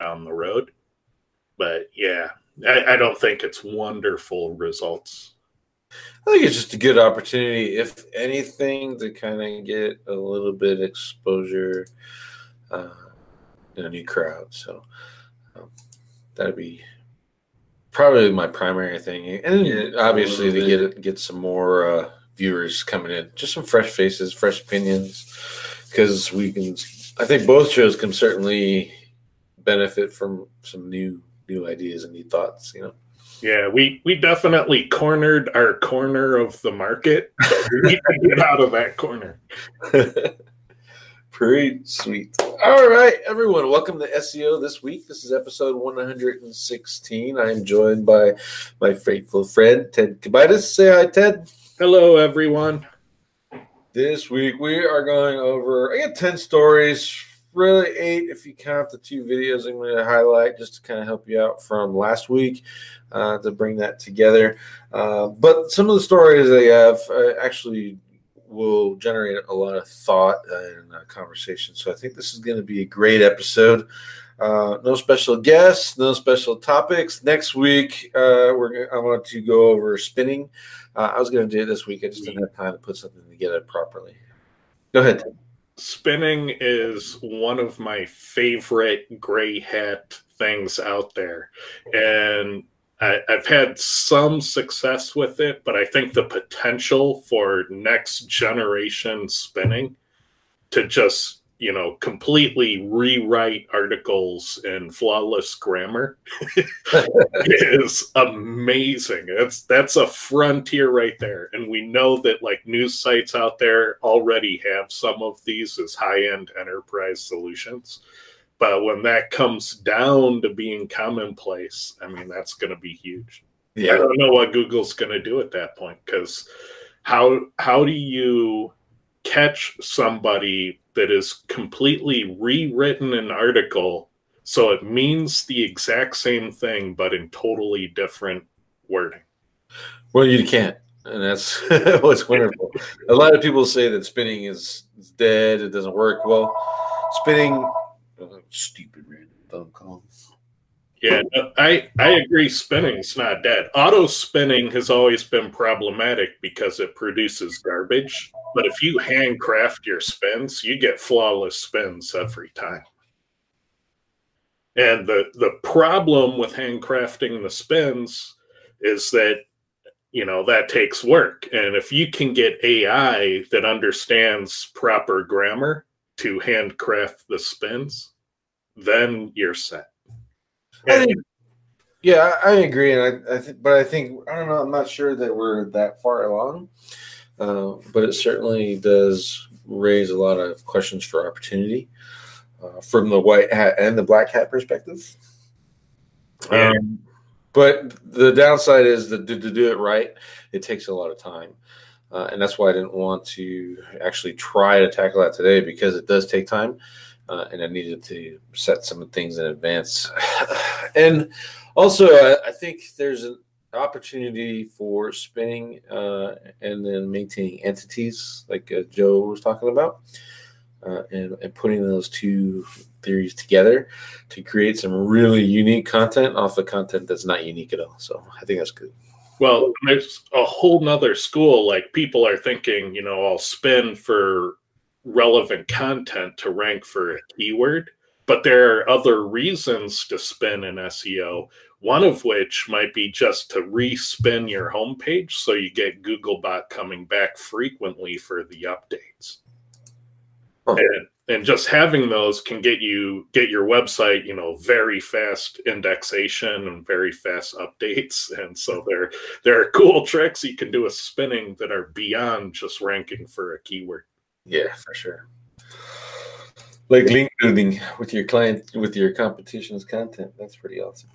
down the road. But yeah, I, I don't think it's wonderful results. I think it's just a good opportunity, if anything, to kind of get a little bit exposure uh, in a new crowd. So um, that'd be probably my primary thing, and Yeah, obviously to get get some more uh, viewers coming in, just some fresh faces, fresh opinions, because we can. I think both shows can certainly benefit from some new new ideas and new thoughts. You know. Yeah, we, we definitely cornered our corner of the market. We need to get out of that corner. Pretty sweet. All right, everyone, welcome to SEO this week. This is episode 116. I am joined by my faithful friend, Ted Kubaitis. Say hi, Ted. Hello, everyone. This week we are going over, I got 10 stories, really eight if you count the two videos I'm going to highlight just to kind of help you out from last week uh, to bring that together. Uh, but some of the stories I have uh, actually will generate a lot of thought and uh, conversation. So I think this is going to be a great episode. Uh, no special guests, no special topics. Next week, uh, we're I want to go over spinning. I was going to do it this week. I just didn't have time to put something together properly. Go ahead. Spinning is one of my favorite gray hat things out there. And I, I've had some success with it, but I think the potential for next generation spinning to just, you know, completely rewrite articles in flawless grammar is amazing. That's that's a frontier right there. And we know that like news sites out there already have some of these as high-end enterprise solutions. But when that comes down to being commonplace, I mean that's going to be huge. Yeah. I don't know what Google's going to do at that point because how how do you catch somebody that has completely rewritten an article so it means the exact same thing but in totally different wording? Well, you can't, and that's what's wonderful. A lot of people say that spinning is, is dead; it doesn't work. Well, spinning, uh, stupid random phone call. Yeah, I I agree. Spinning's not dead. Auto spinning has always been problematic because it produces garbage. But if you handcraft your spins, you get flawless spins every time. And the the problem with handcrafting the spins is that you know that takes work. And if you can get AI that understands proper grammar to handcraft the spins, then you're set. I think, yeah, I agree, and I, I think, but I think I don't know. I'm not sure that we're that far along, uh, but it certainly does raise a lot of questions for opportunity uh, from the white hat and the black hat perspective. Yeah. Um, but the downside is that to, to do it right, it takes a lot of time. Uh, and that's why I didn't want to actually try to tackle that today because it does take time. Uh, and I needed to set some things in advance. and also, I, I think there's an opportunity for spinning uh, and then maintaining entities like uh, Joe was talking about. Uh, and, and putting those two theories together to create some really unique content off of content that's not unique at all. So I think that's good. Well, there's a whole nother school. Like people are thinking, you know, I'll spin for relevant content to rank for a keyword, but there are other reasons to spin in SEO. One of which might be just to respin your homepage so you get Googlebot coming back frequently for the updates. Huh. And, and just having those can get you get your website, you know, very fast indexation and very fast updates. And so there there are cool tricks you can do with spinning that are beyond just ranking for a keyword. Yeah, for sure. Like link building with your client, with your competition's content. That's pretty awesome.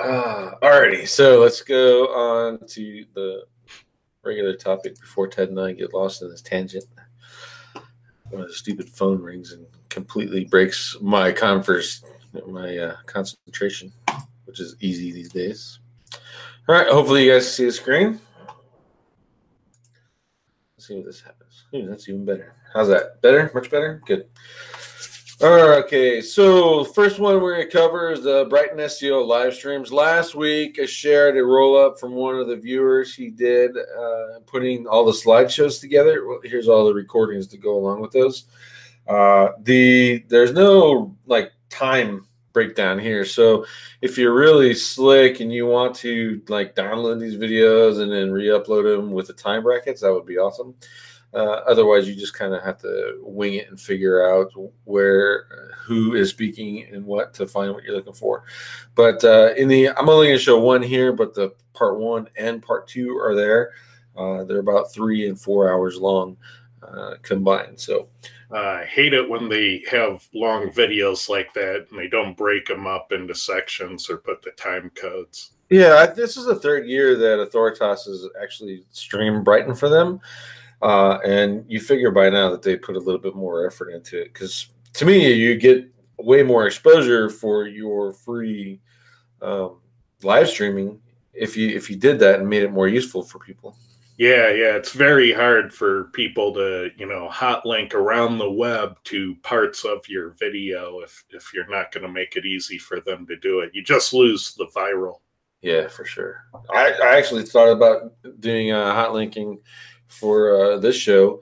Ah, alrighty. So let's go on to the regular topic before Ted and I get lost in this tangent. One of the stupid phone rings and completely breaks my converse, my uh, concentration, which is easy these days. All right. Hopefully, you guys see the screen. See what this happens. Ooh, that's even better. How's that? Better? Much better? Good. All right, okay. So first one we're gonna cover is the Brighton SEO live streams. Last week I shared a roll up from one of the viewers. He did uh, putting all the slideshows together. Well, here's all the recordings to go along with those. Uh, the there's no like time breakdown here. So if you're really slick and you want to like download these videos and then re-upload them with the time brackets, that would be awesome. Uh, otherwise, you just kind of have to wing it and figure out where, who is speaking and what to find what you're looking for. But uh, in the, I'm only going to show one here, but the part one and part two are there. Uh, they're about three and four hours long uh, combined. So uh, I hate it when they have long videos like that and they don't break them up into sections or put the time codes. Yeah, this is the third year that Authoritas has actually streamed Brighton for them. Uh, and you figure by now that they put a little bit more effort into it because to me, you get way more exposure for your free um, live streaming if you if you did that and made it more useful for people. Yeah, yeah, it's very hard for people to, you know, hot link around the web to parts of your video if if you're not going to make it easy for them to do it. You just lose the viral. Yeah, for sure. I, I actually thought about doing uh, hot linking for uh, this show.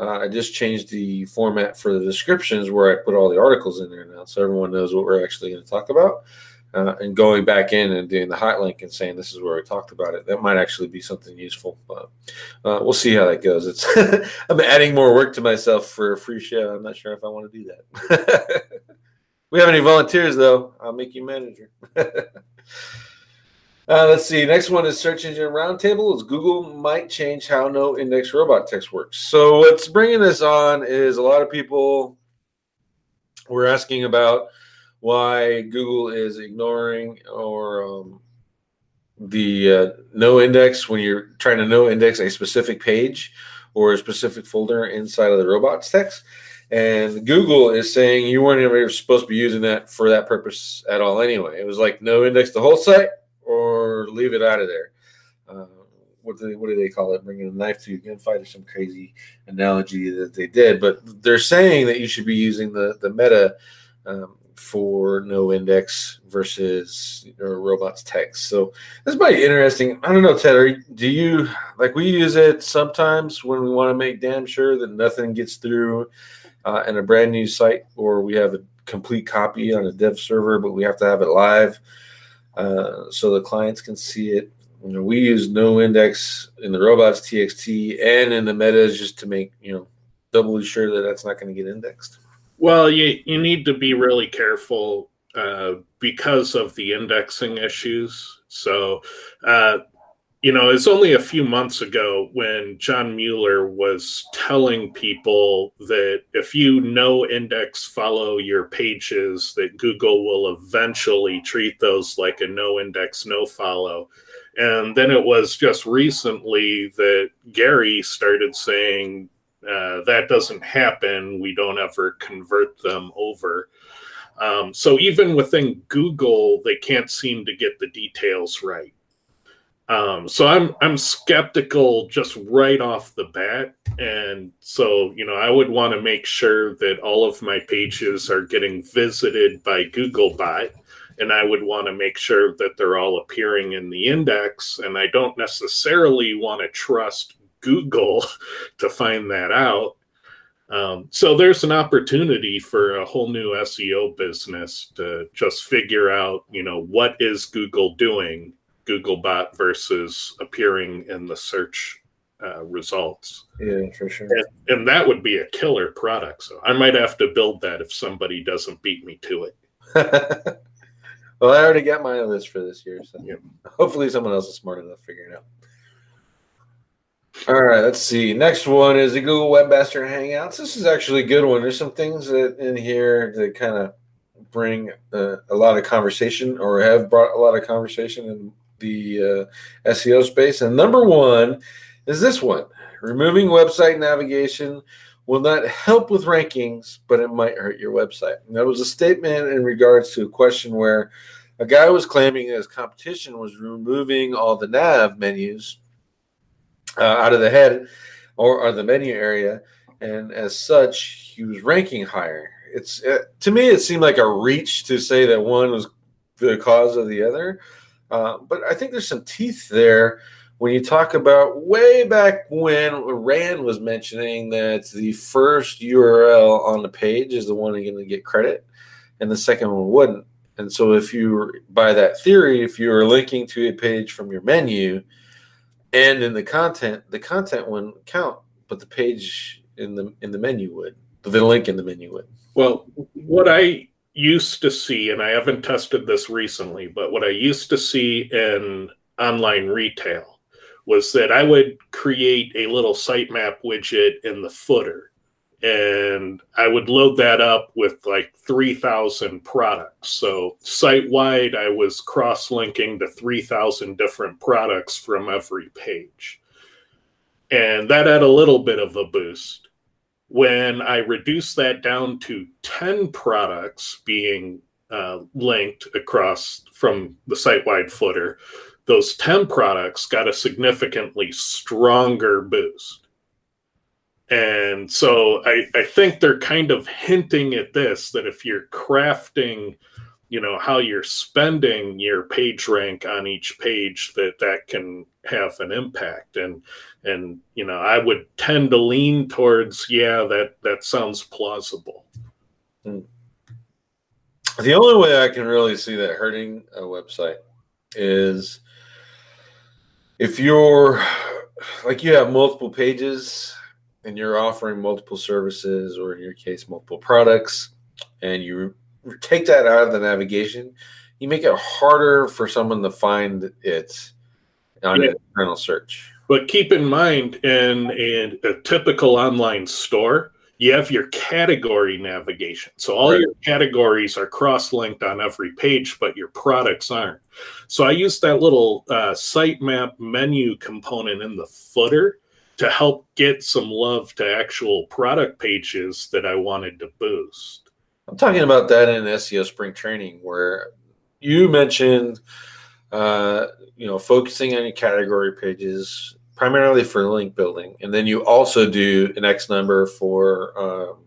Uh, I just changed the format for the descriptions where I put all the articles in there now, so everyone knows what we're actually going to talk about. Uh, and going back in and doing the hot link and saying this is where we talked about it, that might actually be something useful. But uh, we'll see how that goes. It's I'm adding more work to myself for a free show. I'm not sure if I want to do that. we have any volunteers though? I'll make you manager. Uh, let's see. Next one is search engine roundtable. Is Google might change how no index robot text works. So what's bringing this on is a lot of people were asking about why Google is ignoring or um, the uh, no index when you're trying to no index a specific page or a specific folder inside of the robots text. And Google is saying you weren't even supposed to be using that for that purpose at all anyway. It was like no index the whole site or leave it out of there. Uh, what do they, what do they call it? Bringing a knife to a gunfight or some crazy analogy that they did. But they're saying that you should be using the the meta um, for no index versus or robots text. So that's be interesting. I don't know, Ted. Are, do you like we use it sometimes when we want to make damn sure that nothing gets through uh, in a brand new site, or we have a complete copy on a dev server, but we have to have it live. Uh, so the clients can see it. You know, we use no index in the robots TXT and in the metas just to make you know doubly sure that that's not going to get indexed. Well, you you need to be really careful uh, because of the indexing issues. So uh, you know, it's only a few months ago when John Mueller was telling people that if you no index follow your pages, that Google will eventually treat those like a no index, no follow. And then it was just recently that Gary started saying uh, that doesn't happen. We don't ever convert them over. Um, so even within Google, they can't seem to get the details right. Um, so I'm I'm skeptical just right off the bat, and so you know I would want to make sure that all of my pages are getting visited by Googlebot, and I would want to make sure that they're all appearing in the index, and I don't necessarily want to trust Google to find that out. Um, so there's an opportunity for a whole new SEO business to just figure out, you know, what is Google doing Googlebot versus appearing in the search uh, results. Yeah, for sure. And, and, that would be a killer product. So I might have to build that if somebody doesn't beat me to it. well, I already got my list for this year, so yeah. hopefully someone else is smart enough to figure it out. All right, let's see. Next one is the Google Webmaster Hangouts. This is actually a good one. There's some things that in here that kind of bring uh, a lot of conversation or have brought a lot of conversation in the uh, SEO space. And number one is this one removing website navigation will not help with rankings, but it might hurt your website. And that was a statement in regards to a question where a guy was claiming his competition was removing all the nav menus uh, out of the head or, or the menu area. And as such, he was ranking higher. it's uh, to me it seemed like a reach to say that one was the cause of the other. Uh, but I think there's some teeth there when you talk about way back when Rand was mentioning that the first URL on the page is the one you're going to get credit, and the second one wouldn't. And so, if you by that theory, if you are linking to a page from your menu and in the content, the content wouldn't count, but the page in the in the menu would. The link in the menu would. Well, what I used to see, and I haven't tested this recently, but what I used to see in online retail was that I would create a little sitemap widget in the footer and I would load that up with like 3,000 products. So site wide, I was cross linking to 3,000 different products from every page. And that had a little bit of a boost. When I reduced that down to 10 products being uh, linked across from the site wide footer, those 10 products got a significantly stronger boost and so I, I think they're kind of hinting at this that if you're crafting, you know, how you're spending your page rank on each page, that that can have an impact. And and you know, I would tend to lean towards, yeah, that that sounds plausible. The only way I can really see that hurting a website is if you're like you have multiple pages and you're offering multiple services or in your case multiple products and you take that out of the navigation you make it harder for someone to find it on yeah. an internal search but keep in mind in a, a, typical online store you have your category navigation so all right. your categories are cross-linked on every page but your products aren't so i use that little uh, sitemap menu component in the footer to help get some love to actual product pages that I wanted to boost. I'm talking about that in SEO spring training where you mentioned uh, you know focusing on your category pages primarily for link building and then you also do an x number for um,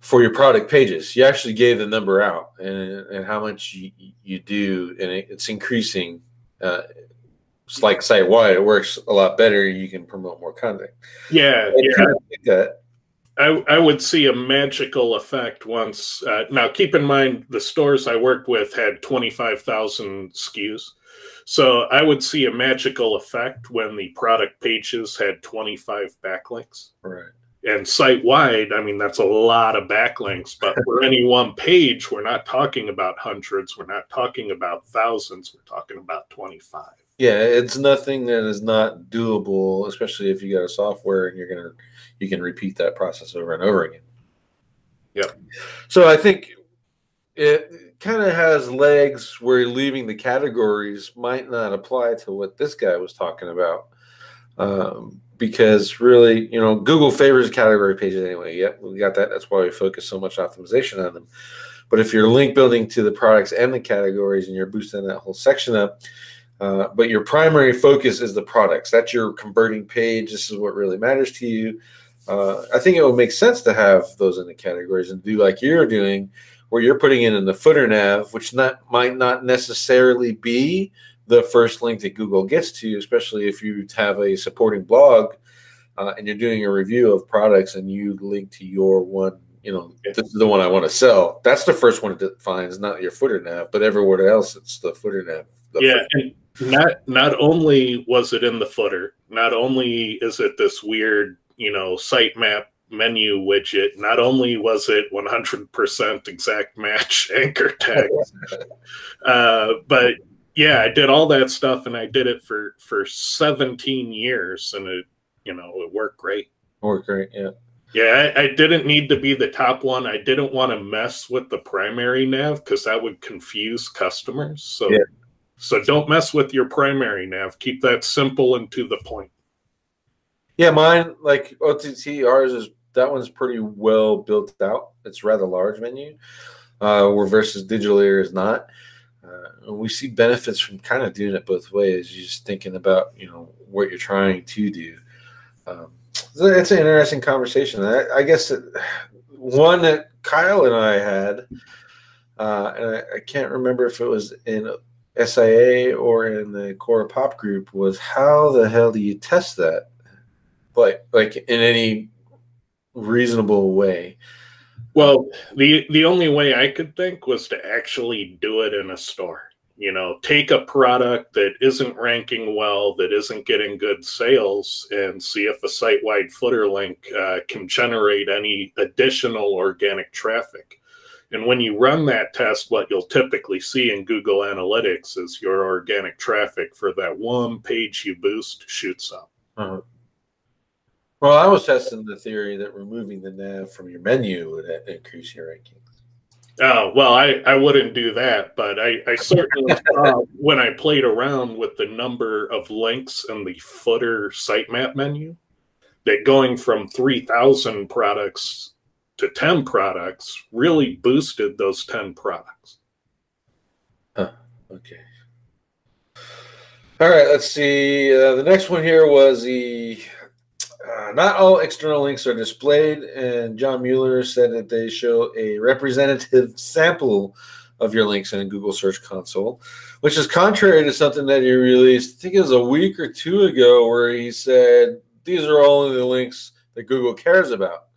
for your product pages you actually gave the number out and, and how much you, you do and it, it's increasing uh, it's like site wide, it works a lot better. You can promote more content. Yeah, yeah. That. I, I would see a magical effect once. Uh, now, keep in mind, the stores I worked with had 25,000 SKUs. So I would see a magical effect when the product pages had 25 backlinks. Right. And site wide, I mean, that's a lot of backlinks. But for any one page, we're not talking about hundreds. We're not talking about thousands. We're talking about 25. Yeah, it's nothing that is not doable, especially if you got a software and you're gonna you can repeat that process over and over again. Yeah. So I think it kind of has legs where leaving the categories might not apply to what this guy was talking about. Um, because really, you know, Google favors category pages anyway. Yep, we got that. That's why we focus so much optimization on them. But if you're link building to the products and the categories and you're boosting that whole section up, uh, but your primary focus is the products. That's your converting page. This is what really matters to you. Uh, I think it would make sense to have those in the categories and do like you're doing, where you're putting it in the footer nav, which not might not necessarily be the first link that Google gets to you, especially if you have a supporting blog uh, and you're doing a review of products and you link to your one. You know, this is the one I want to sell. That's the first one it finds, not your footer nav, but everywhere else it's the footer nav. Yeah, footer not not only was it in the footer, not only is it this weird, you know, sitemap menu widget, not only was it 100% exact match anchor tags, uh, but yeah, I did all that stuff and I did it for for 17 years and it, you know, it worked great. Worked great, yeah. Yeah, I, I, didn't need to be the top one. I didn't want to mess with the primary nav because that would confuse customers. So yeah. So don't mess with your primary nav. Keep that simple and to the point. Yeah, mine like OTT ours is that one's pretty well built out. It's rather large menu, uh, where versus Digitaleer is not. Uh, we see benefits from kind of doing it both ways. You're just thinking about you know what you're trying to do. Um, it's an interesting conversation. I, I guess it, one that Kyle and I had, uh, and I, I, can't remember if it was in SIA or in the Core Pop group, was how the hell do you test that? Like, like in any reasonable way. Well, the the only way I could think was to actually do it in a store you know take a product that isn't ranking well that isn't getting good sales and see if a site-wide footer link uh, can generate any additional organic traffic and when you run that test what you'll typically see in google analytics is your organic traffic for that one page you boost shoots up uh-huh. well i was testing the theory that removing the nav from your menu would increase your rankings. Oh well, I, I wouldn't do that, but I, I certainly saw when I played around with the number of links in the footer sitemap menu that going from three thousand products to ten products really boosted those ten products. Huh. Okay. All right. Let's see. Uh, the next one here was the uh, not all external links are displayed, and John Mueller said that they show a representative sample of your links in Google Search Console, which is contrary to something that he released, I think it was a week or two ago, where he said these are only the links that Google cares about.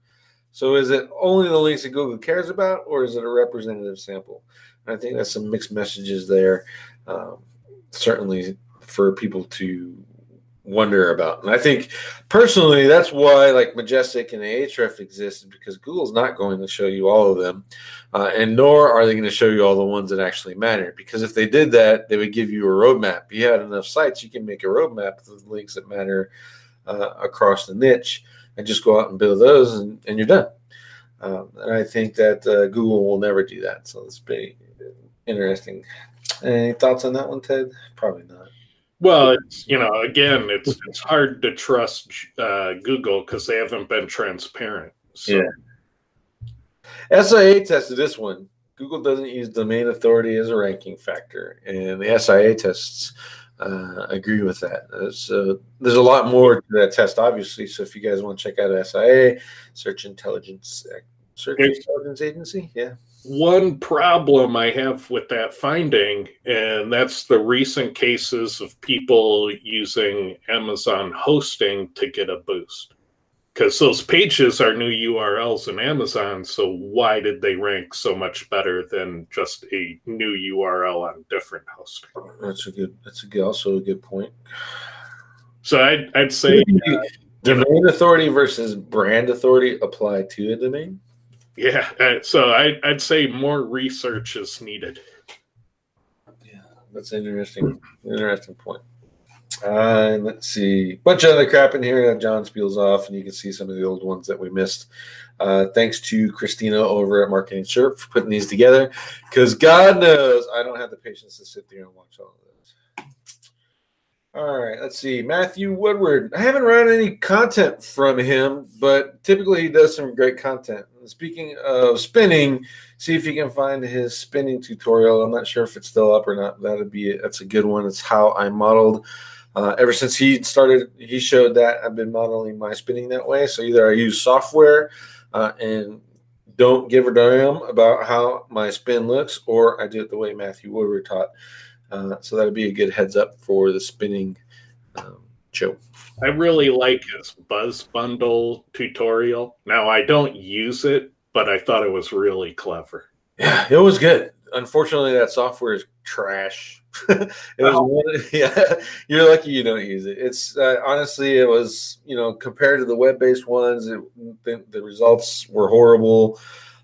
So is it only the links that Google cares about, or is it a representative sample? And I think that's some mixed messages there. Um, certainly for people to wonder about. And I think personally, that's why like Majestic and Ahrefs exists because Google's not going to show you all of them, uh, and nor are they going to show you all the ones that actually matter. Because if they did that, they would give you a roadmap. If You had enough sites, you can make a roadmap of the links that matter uh, across the niche, and just go out and build those, and, and you're done. Um, and I think that uh, Google will never do that. So it's pretty interesting. Any thoughts on that one, Ted? Probably not. Well, it's you know, again, it's it's hard to trust uh, Google because they haven't been transparent. So. Yeah. SIA tested this one. Google doesn't use domain authority as a ranking factor, and the SIA tests uh, agree with that. Uh, so there's a lot more to that test, obviously. So if you guys want to check out SIA, Search Intelligence Search Intelligence Agency, yeah one problem I have with that finding, and that's the recent cases of people using Amazon hosting to get a boost. Because those pages are new URLs in Amazon, so why did they rank so much better than just a new URL on different hosting? That's a good. That's a good, also a good point. So I'd, I'd say uh, domain authority versus brand authority apply to a domain. Yeah, uh, so I, I'd say more research is needed. Yeah, that's an interesting, interesting point. Uh, let's see, bunch of other crap in here that John spiels off, and you can see some of the old ones that we missed. Uh, thanks to Christina over at Marketing Chirp for putting these together, because God knows I don't have the patience to sit there and watch all of this. All right, let's see. Matthew Woodward. I haven't run any content from him, but typically he does some great content. Speaking of spinning, see if you can find his spinning tutorial. I'm not sure if it's still up or not. That'd be that's a good one. It's how I modeled. Uh, ever since he started, he showed that I've been modeling my spinning that way. So either I use software uh, and don't give a damn about how my spin looks, or I do it the way Matthew Woodward taught. Uh, so that'd be a good heads up for the spinning um, show. I really like his Buzz Bundle tutorial. Now I don't use it, but I thought it was really clever. Yeah, it was good. Unfortunately, that software is trash. it was oh. one, yeah. You're lucky you don't use it. It's uh, honestly, it was you know compared to the web-based ones, it, the, the, results were horrible.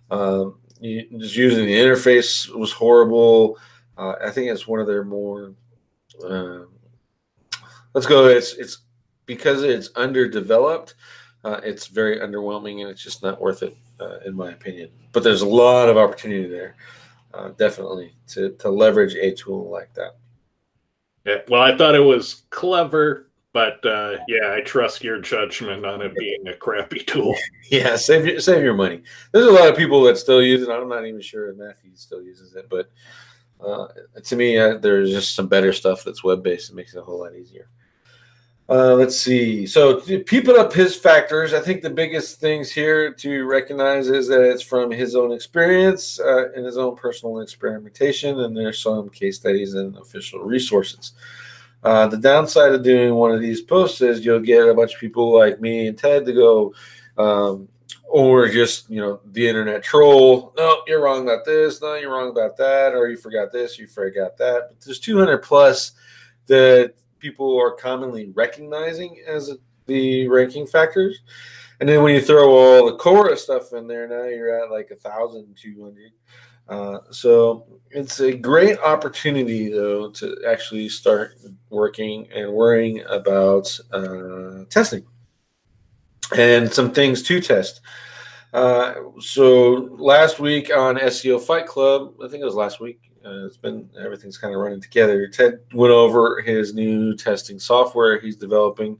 Um, you, just using the interface was horrible. Uh, I think it's one of their more. Uh, let's go. It's it's because it's underdeveloped, uh, it's very underwhelming and it's just not worth it, uh, in my opinion. But there's a lot of opportunity there, uh, definitely, to, to leverage a tool like that. Yeah, well, I thought it was clever, but uh, yeah, I trust your judgment on it being a crappy tool. yeah, save your, save your money. There's a lot of people that still use it. I'm not even sure if Matthew still uses it, but uh, to me, uh, there's just some better stuff that's web based. It makes it a whole lot easier. Uh, let's see. So people up his factors. I think the biggest things here to recognize is that it's from his own experience uh, and his own personal experimentation, and there's some case studies and official resources. Uh, the downside of doing one of these posts is you'll get a bunch of people like me and Ted to go, um, or just you know the internet troll. No, you're wrong about this. No, you're wrong about that. Or you forgot this. You forgot that. But there's 200 plus that people are commonly recognizing as the ranking factors. And then when you throw all the Cora stuff in there, now you're at like a thousand two hundred. Uh, so it's a great opportunity, though, to actually start working and worrying about uh, testing and some things to test. Uh, so last week on SEO Fight Club, I think it was last week, uh, it's been everything's kind of running together. Ted went over his new testing software he's developing.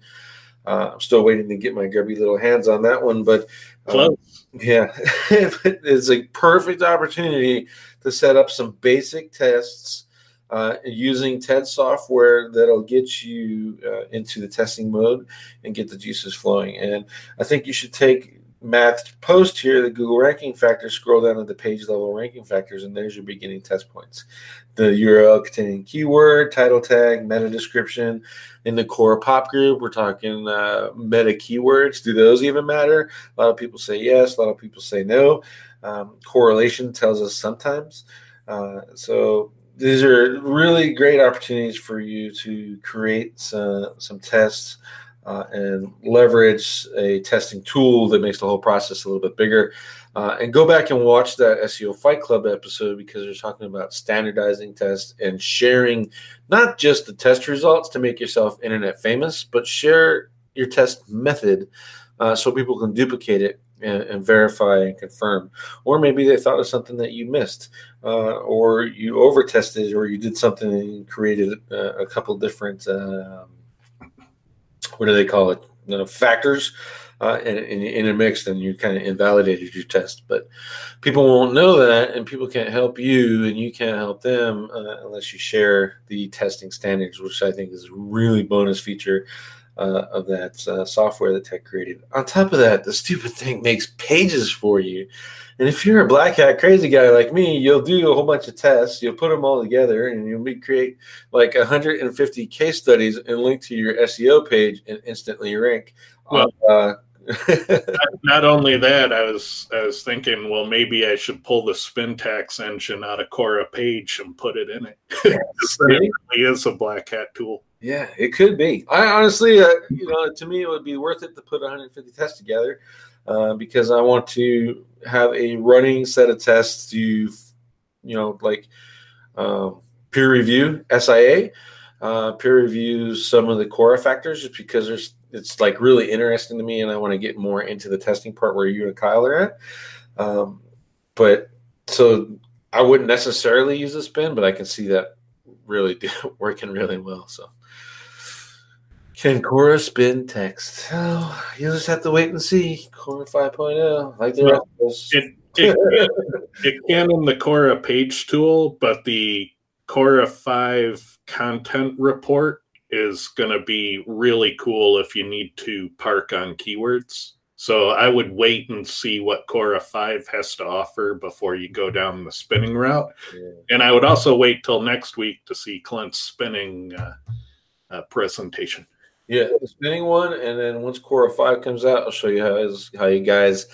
Uh, I'm still waiting to get my grubby little hands on that one, but um, yeah, it's a perfect opportunity to set up some basic tests uh, using TED software that'll get you uh, into the testing mode and get the juices flowing. And I think you should take Matt's post here, the Google ranking factors, scroll down to the page level ranking factors, and there's your beginning test points. The URL containing keyword, title tag, meta description. In the core pop group, we're talking uh, meta keywords. Do those even matter? A lot of people say yes, a lot of people say no. Um, correlation tells us sometimes. Uh, so these are really great opportunities for you to create some, some tests uh, and leverage a testing tool that makes the whole process a little bit bigger. Uh, and go back and watch that SEO Fight Club episode because they're talking about standardizing tests and sharing not just the test results to make yourself internet famous, but share your test method uh, so people can duplicate it and, and, verify and confirm. Or maybe they thought of something that you missed, uh, or you over tested, or you did something and created uh, a couple different um, what do they call it? Factors uh, and, and intermixed, and you kind of invalidated your test. But people won't know that, and people can't help you, and you can't help them uh, unless you share the testing standards, which I think is a really bonus feature. Uh, of that uh, software that tech created. On top of that, the stupid thing makes pages for you. And if you're a black hat crazy guy like me, you'll do a whole bunch of tests, you'll put them all together, and you'll create like 150 case studies and link to your SEO page and instantly rank. Well, uh, not only that, I was I was thinking, well, maybe I should pull the Spintax engine out of Cora Page and put it in it. it really is a black hat tool. Yeah, it could be. I honestly, uh, you know, to me, it would be worth it to put 150 tests together uh, because I want to have a running set of tests to, you know, like um, peer review SIA, uh, peer review some of the core factors, just because there's it's like really interesting to me, and I want to get more into the testing part where you and Kyle are at. Um, but so I wouldn't necessarily use a spin, but I can see that really working really well. So. Can Cora spin text? Oh, you'll just have to wait and see. Cora 5.0, like the rest of us. It, it, it can in the Cora page tool, but the Cora 5 content report is going to be really cool if you need to park on keywords. So I would wait and see what Cora 5 has to offer before you go down the spinning route. Yeah. And I would also wait till next week to see Clint's spinning uh, uh, presentation. Yeah, the spinning one, and then once Cora Five comes out, I'll show you how how you guys,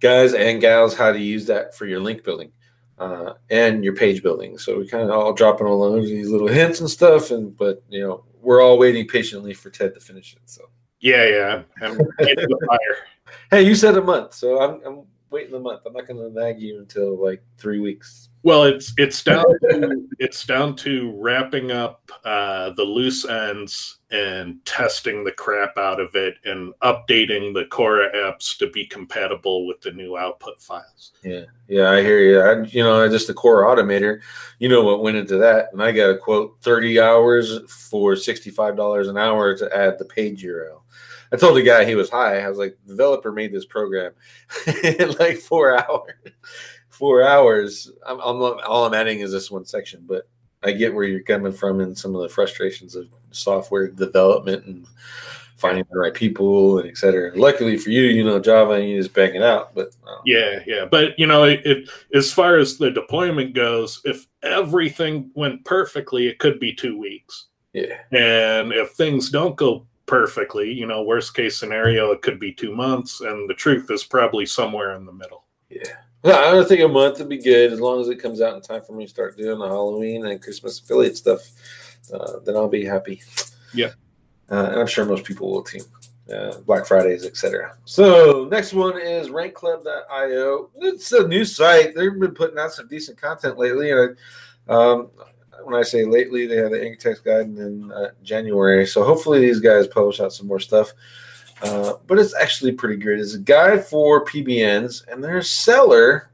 guys and gals, how to use that for your link building uh, and your page building. So we kind of all dropping all these little hints and stuff, and but you know we're all waiting patiently for Ted to finish it. So yeah, yeah, I'm, I'm hey, you said a month, so I'm, I'm waiting a month. I'm not going to nag you until like three weeks. Well, it's it's down to it's down to wrapping up uh, the loose ends and testing the crap out of it and updating the Cora apps to be compatible with the new output files. Yeah, yeah, I hear you. I, you know, just the Cora Automator. You know what went into that, and I got a quote thirty hours for sixty five dollars an hour to add the page URL. I told the guy he was high. I was like, the developer made this program in like four hours. Four hours. I'm, I'm, all I'm adding is this one section, but I get where you're coming from and some of the frustrations of software development and finding the right people and et cetera. Luckily for you, you know Java and you just bang it out. But uh, yeah, yeah. But you know, it, it, as far as the deployment goes, if everything went perfectly, it could be two weeks. Yeah. And if things don't go perfectly, you know, worst case scenario, it could be two months, and the truth is probably somewhere in the middle. Yeah. I don't think a month would be good as long as it comes out in time for me to start doing the Halloween and Christmas affiliate stuff. Uh, then I'll be happy. Yeah. Uh, and I'm sure most people will too. Uh, Black Fridays, etc. So next one is RankClub.io. It's a new site. They've been putting out some decent content lately, and um, when I say lately, they had the Anchor guide in uh, January. So hopefully these guys publish out some more stuff. Uh, but it's actually pretty good. It's a guide for PBNs, and their seller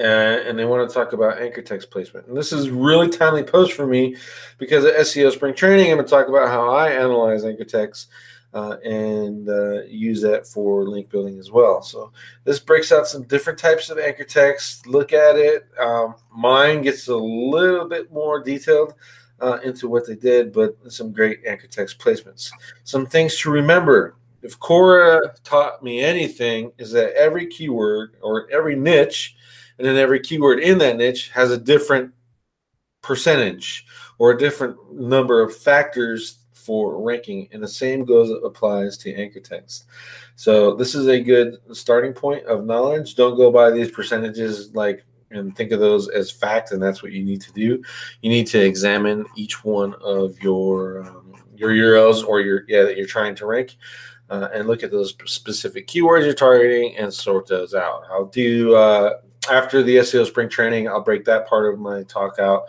uh, and they want to talk about anchor text placement. And this is really timely post for me because at SEO Spring Training, I'm going to talk about how I analyze anchor text uh, and uh, use that for link building as well. So this breaks out some different types of anchor text. Look at it. Um, mine gets a little bit more detailed. Uh, into what they did, but some great anchor text placements. Some things to remember if Cora taught me anything, is that every keyword or every niche and then every keyword in that niche has a different percentage or a different number of factors for ranking and the same goes applies to anchor text. So this is a good starting point of knowledge. Don't go by these percentages like and think of those as fact and that's what you need to do. You need to examine each one of your um, your urls or your yeah that you're trying to rank uh, and look at those specific keywords you're targeting and sort those out. I'll do uh, after the SEO spring training, I'll break that part of my talk out.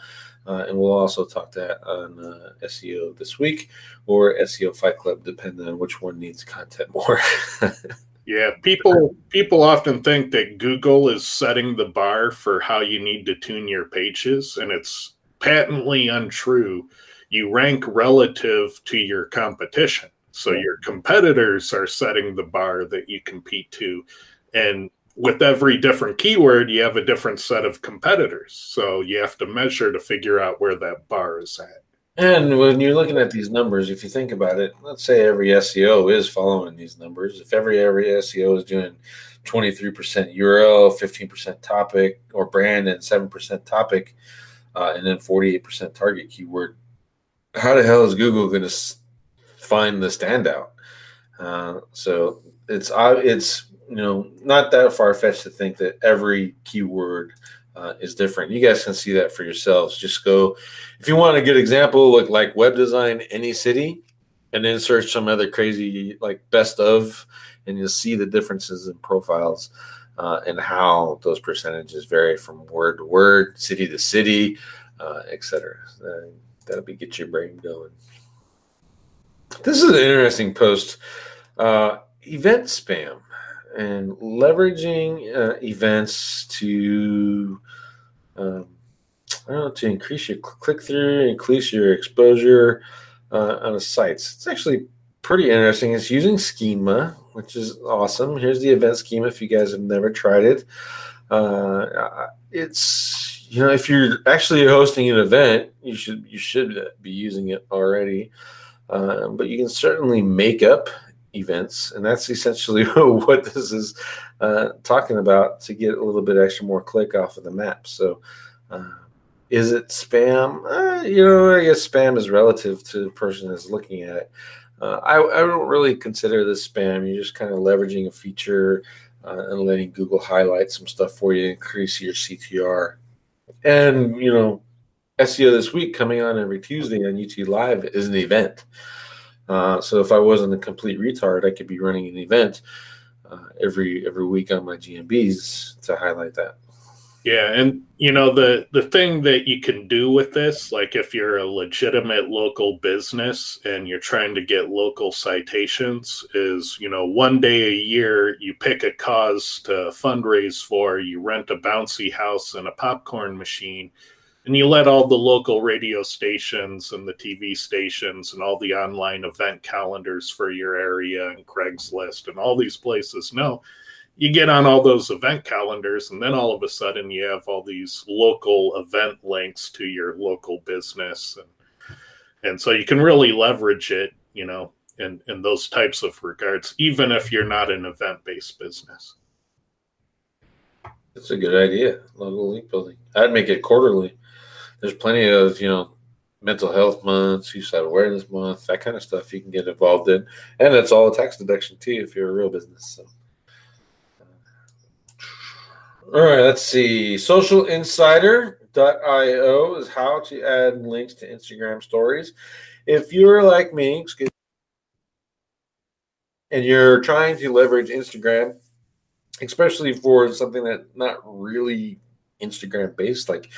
Uh, and we'll also talk that on uh, SEO this week or SEO Fight Club, depending on which one needs content more. yeah, people people often think that Google is setting the bar for how you need to tune your pages, and it's patently untrue. You rank relative to your competition, so your competitors are setting the bar that you compete to, and with every different keyword, you have a different set of competitors. So you have to measure to figure out where that bar is at. And when you're looking at these numbers, if you think about it, let's say every SEO is following these numbers. If every every SEO is doing 23% URL, 15% topic or brand, and 7% topic, uh, and then 48% target keyword, how the hell is Google going to find the standout? Uh, so it's it's you know not that far fetched to think that every keyword uh, is different. You guys can see that for yourselves. Just go if you want a good example, look like web design any city, and then search some other crazy like best of, and you'll see the differences in profiles uh, and how those percentages vary from word to word, city to city, uh, etc. That'll be get your brain going. This is an interesting post. Uh, event spam and leveraging uh, events to um, I don't know to increase your click through, increase your exposure uh, on the sites. It's actually pretty interesting. It's using schema, which is awesome. Here's the event schema if you guys have never tried it. Uh, it's you know if you're actually hosting an event, you should you should be using it already. Uh, but you can certainly make up events, and that's essentially what this is uh, talking about to get a little bit extra more click off of the map. So, uh, is it spam? Uh, you know, I guess spam is relative to the person that's looking at it. Uh, I, I don't really consider this spam. You're just kind of leveraging a feature uh, and letting Google highlight some stuff for you, increase your CTR. And, you know, SEO this week coming on every Tuesday on YouTube Live is an event. Uh, so if I wasn't a complete retard, I could be running an event uh, every every week on my GMBs to highlight that. Yeah, and you know the the thing that you can do with this, like if you're a legitimate local business and you're trying to get local citations, is you know one day a year you pick a cause to fundraise for, you rent a bouncy house and a popcorn machine, and you let all the local radio stations and the TV stations and all the online event calendars for your area and Craigslist and all these places know you get on all those event calendars, and then all of a sudden you have all these local event links to your local business, and and so you can really leverage it, you know, in in those types of regards, even if you're not an event based business. That's a good idea. Local link building. I'd make it quarterly. There's plenty of you know mental health month, suicide awareness month, that kind of stuff you can get involved in, and it's all a tax deduction too if you're a real business. So. All right, let's see. Socialinsider.io is how to add links to Instagram stories. If you're like me, excuse and you're trying to leverage Instagram, especially for something that not really Instagram based, like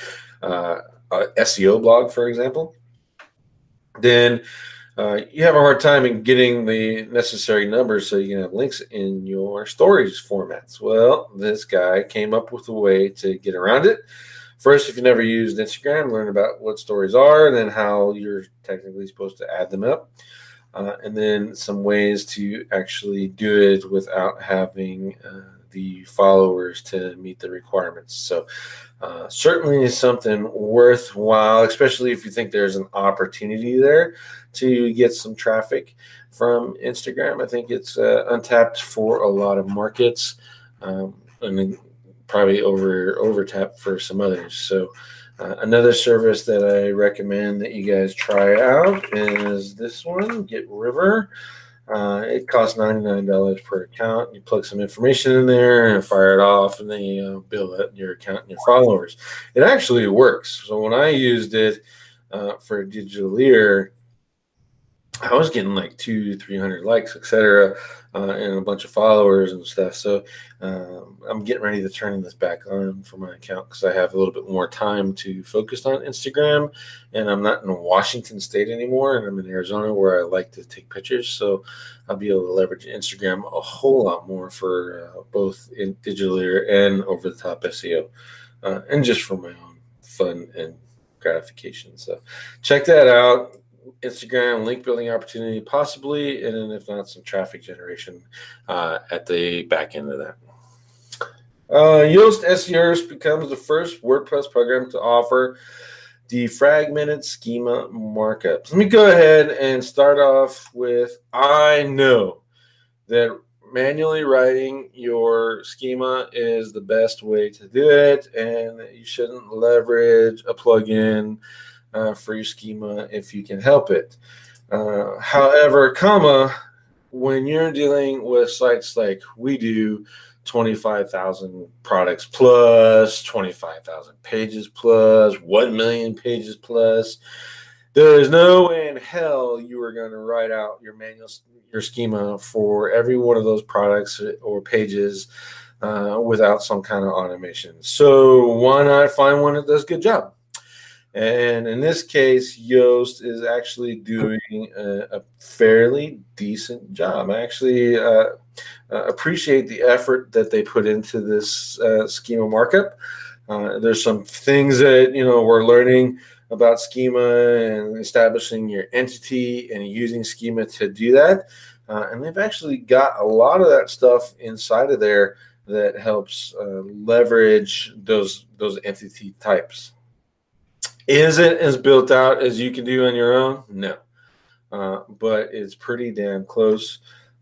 uh, SEO blog, for example, then uh, you have a hard time in getting the necessary numbers so you can have links in your stories formats. Well, this guy came up with a way to get around it. First, if you never used Instagram, learn about what stories are and then how you're technically supposed to add them up uh, and then some ways to actually do it without having uh, the followers to meet the requirements. So, uh, certainly something worthwhile, especially if you think there's an opportunity there to get some traffic from Instagram. I think it's uh, untapped for a lot of markets, um, and probably over over tapped for some others. So. Uh, another service that I recommend that you guys try out is this one, Get River. Uh, it costs $99 per account. You plug some information in there and fire it off, and then you uh, build it, your account and your followers. It actually works. So when I used it uh, for Digitaleer, I was getting like two, three hundred likes, etc uh, and a bunch of followers and stuff. So um, I'm getting ready to turn this back on for my account because I have a little bit more time to focus on Instagram, and I'm not in Washington State anymore, and I'm in Arizona where I like to take pictures. So I'll be able to leverage Instagram a whole lot more for uh, both in Digitaleer and over the top SEO, uh, and just for my own fun and gratification. So check that out Instagram link building opportunity, possibly, and then if not, some traffic generation uh, at the back end of that. Uh, Yoast SEOs becomes the first WordPress program to offer the fragmented schema markups. Let me go ahead and start off with I know that manually writing your schema is the best way to do it, and you shouldn't leverage a plugin uh, for your schema if you can help it. Uh, however, comma, when you're dealing with sites like we do, 25,000 products plus, 25,000 pages plus, 1 million pages plus, there is no way in hell you are going to write out your manual, your schema for every one of those products or pages uh, without some kind of automation. So why not find one that does a good job? And in this case, Yoast is actually doing a, a fairly decent job. I actually uh, uh, appreciate the effort that they put into this uh, schema markup. Uh, there's some things that you know we're learning about schema and establishing your entity and using schema to do that. Uh, and they've actually got a lot of that stuff inside of there that helps uh, leverage those those entity types. Is it as built out as you can do on your own? No. Uh, but it's pretty damn close.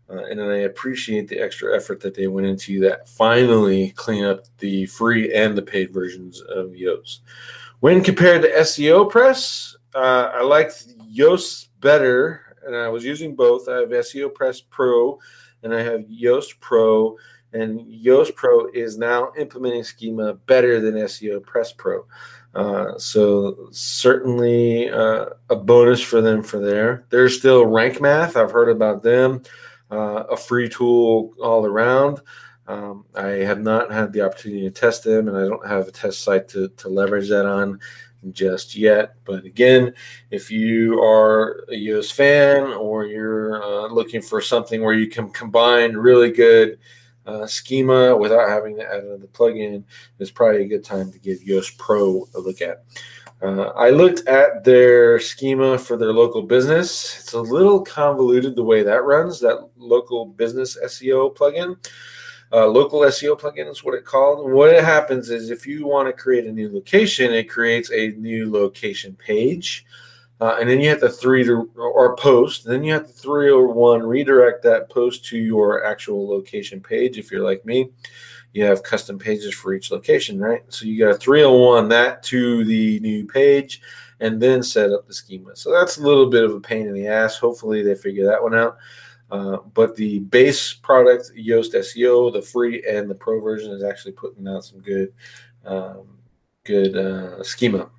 Uh, and I appreciate the extra effort that they went into that finally clean up the free and the paid versions of Yoast. When compared to SEO Press, uh, I liked Yoast better, and I was using both. I have SEO Press Pro and I have Yoast Pro, and Yoast Pro is now implementing schema better than SEO Press Pro. Uh, so certainly uh, a bonus for them for there. There's still Rank Math. I've heard about them. Uh, a free tool all around. Um, I have not had the opportunity to test them, and I don't have a test site to, to leverage that on just yet. But again, if you are a Yoast fan or you're uh, looking for something where you can combine really good uh, schema without having to add another plugin is probably a good time to give Yoast Pro a look at. Uh, I looked at their schema for their local business. It's a little convoluted the way that runs, that local business SEO plugin. Uh, local SEO plugin is what it called. What happens is if you want to create a new location, it creates a new location page. Uh, and then you have the three to or post. Then you have the three or one redirect that post to your actual location page. If you're like me, you have custom pages for each location, right? So you got a 301 that to the new page and then set up the schema. So that's a little bit of a pain in the ass. Hopefully they figure that one out. Uh, but the base product, Yoast SEO, the free and the pro version, is actually putting out some good, um, good uh, schema.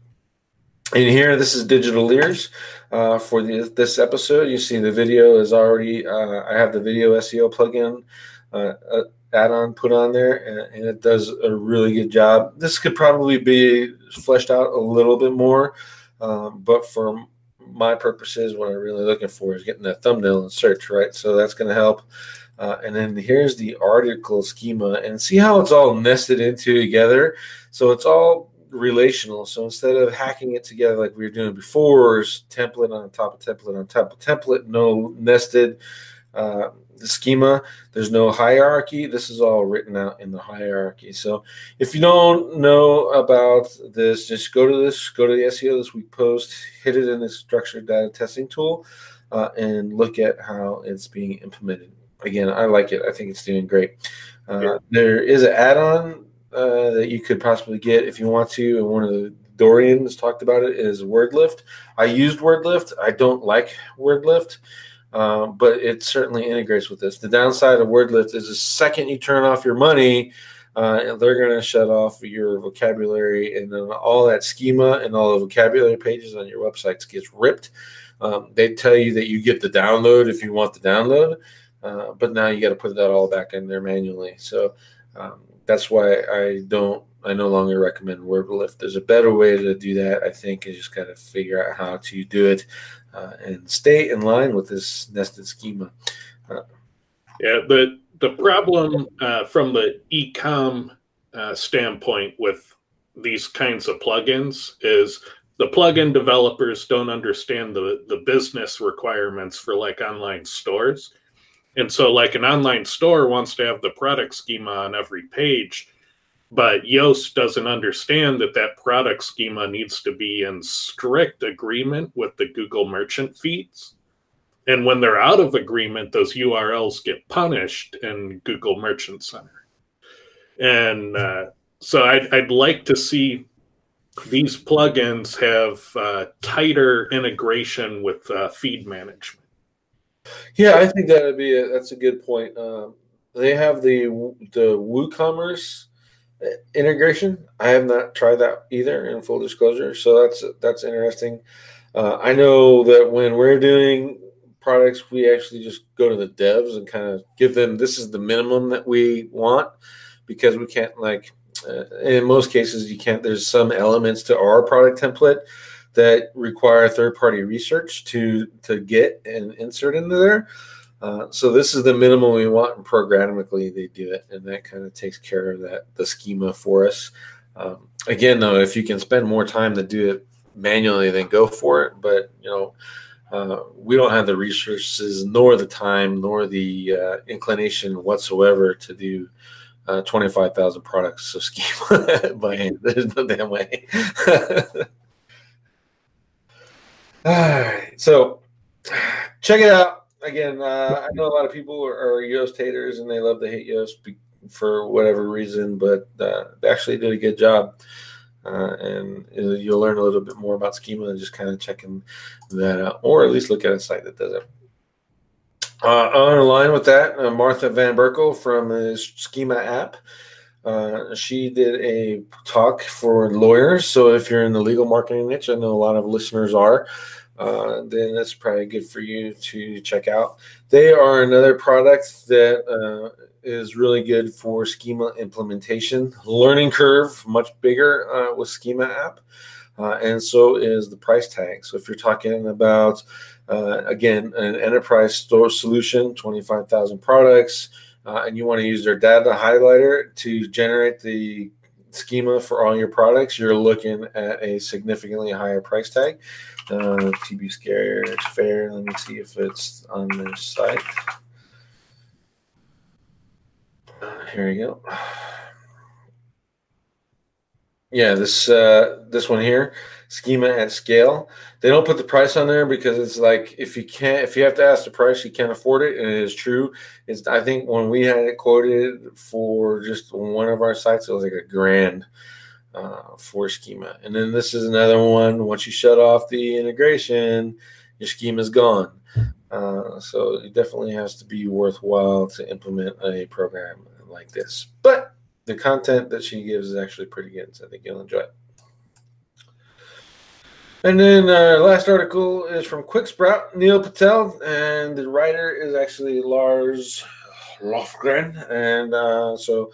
And here, this is Digitaleer's uh, for the, this episode. You see the video is already. Uh, I have the video SEO plugin uh, uh, add-on put on there, and, and, it does a really good job. This could probably be fleshed out a little bit more, um, but for my purposes, what I'm really looking for is getting that thumbnail in search, right? So that's going to help. Uh, and then here's the article schema, and see how it's all nested into together. So it's all relational. So instead of hacking it together like we were doing before, template on top of template on top of template, no nested uh, schema. There's no hierarchy. This is all written out in the hierarchy. So if you don't know about this, just go to this, go to the SEO this week post, hit it in the structured data testing tool, uh, and look at how it's being implemented. Again, I like it. I think it's doing great. Uh, yeah. There is an add-on uh, that you could possibly get if you want to, and one of the Dorian's talked about it is WordLift. I used WordLift. I don't like WordLift. Um, but it certainly integrates with this. The downside of WordLift is the second you turn off your money, uh, they're going to shut off your vocabulary and then all that schema and all the vocabulary pages on your websites gets ripped. Um, they tell you that you get the download if you want the download, uh, but now you got to put that all back in there manually. So um, that's why I don't. I no longer recommend WordLift. There's a better way to do that. I think you just got to figure out how to do it uh, and stay in line with this nested schema. Uh, yeah, the the problem uh, from the ecom uh, standpoint with these kinds of plugins is the plugin developers don't understand the the business requirements for like online stores. And so like an online store wants to have the product schema on every page, but Yoast doesn't understand that that product schema needs to be in strict agreement with the Google merchant feeds. And when they're out of agreement, those URLs get punished in Google Merchant Center. And uh, so I'd, I'd, like to see these plugins have uh, tighter integration with uh, feed management. Yeah, I think that would be a, that's a good point. Um, they have the the WooCommerce integration. I have not tried that either. In full disclosure, so that's that's interesting. Uh, I know that when we're doing products, we actually just go to the devs and kind of give them this is the minimum that we want because we can't like uh, in most cases you can't. There's some elements to our product template that require third party research to to get and insert into there. Uh, so this is the minimum we want, and programmatically they do it, and that kind of takes care of that the schema for us. Um, again, though, if you can spend more time to do it manually, then go for it. But you know, uh, we don't have the resources, nor the time, nor the uh, inclination whatsoever to do uh, 25,000 products of schema by hand. There's no damn way. All right. So check it out again, uh, I know a lot of people are, are Yoast haters and they love to hate Yoast for whatever reason, but uh, they actually did a good job. Uh, and you'll learn a little bit more about schema and just kind of checking that out, or at least look at a site that does it. Uh, on line with that, uh, Martha Van Berkel from the Schema app. Uh, she did a talk for lawyers. So if you're in the legal marketing niche, I know a lot of listeners are uh, then that's probably good for you to check out. They are another product that uh, is really good for schema implementation. Learning curve much bigger uh, with Schema app, uh, and so is the price tag. So if you're talking about again an enterprise store solution, twenty five thousand products, uh, and you want to use their data highlighter to generate the schema for all your products, you're looking at a significantly higher price tag. Uh, TB Scared Fair. Let me see if it's on their site. Uh, here we go. Yeah, this uh, this one here, schema at scale. They don't put the price on there because it's like if you can't, if you have to ask the price, you can't afford it, and it is true. It's I think when we had it quoted for just one of our sites, it was like a grand uh, for schema. And then this is another one. Once you shut off the integration, your schema is gone. Uh, so it definitely has to be worthwhile to implement a program like this. But the content that she gives is actually pretty good, so I think you'll enjoy it. And then uh, last article is from Quick Sprout, Neil Patel, and the writer is actually Lars Lofgren. And uh, so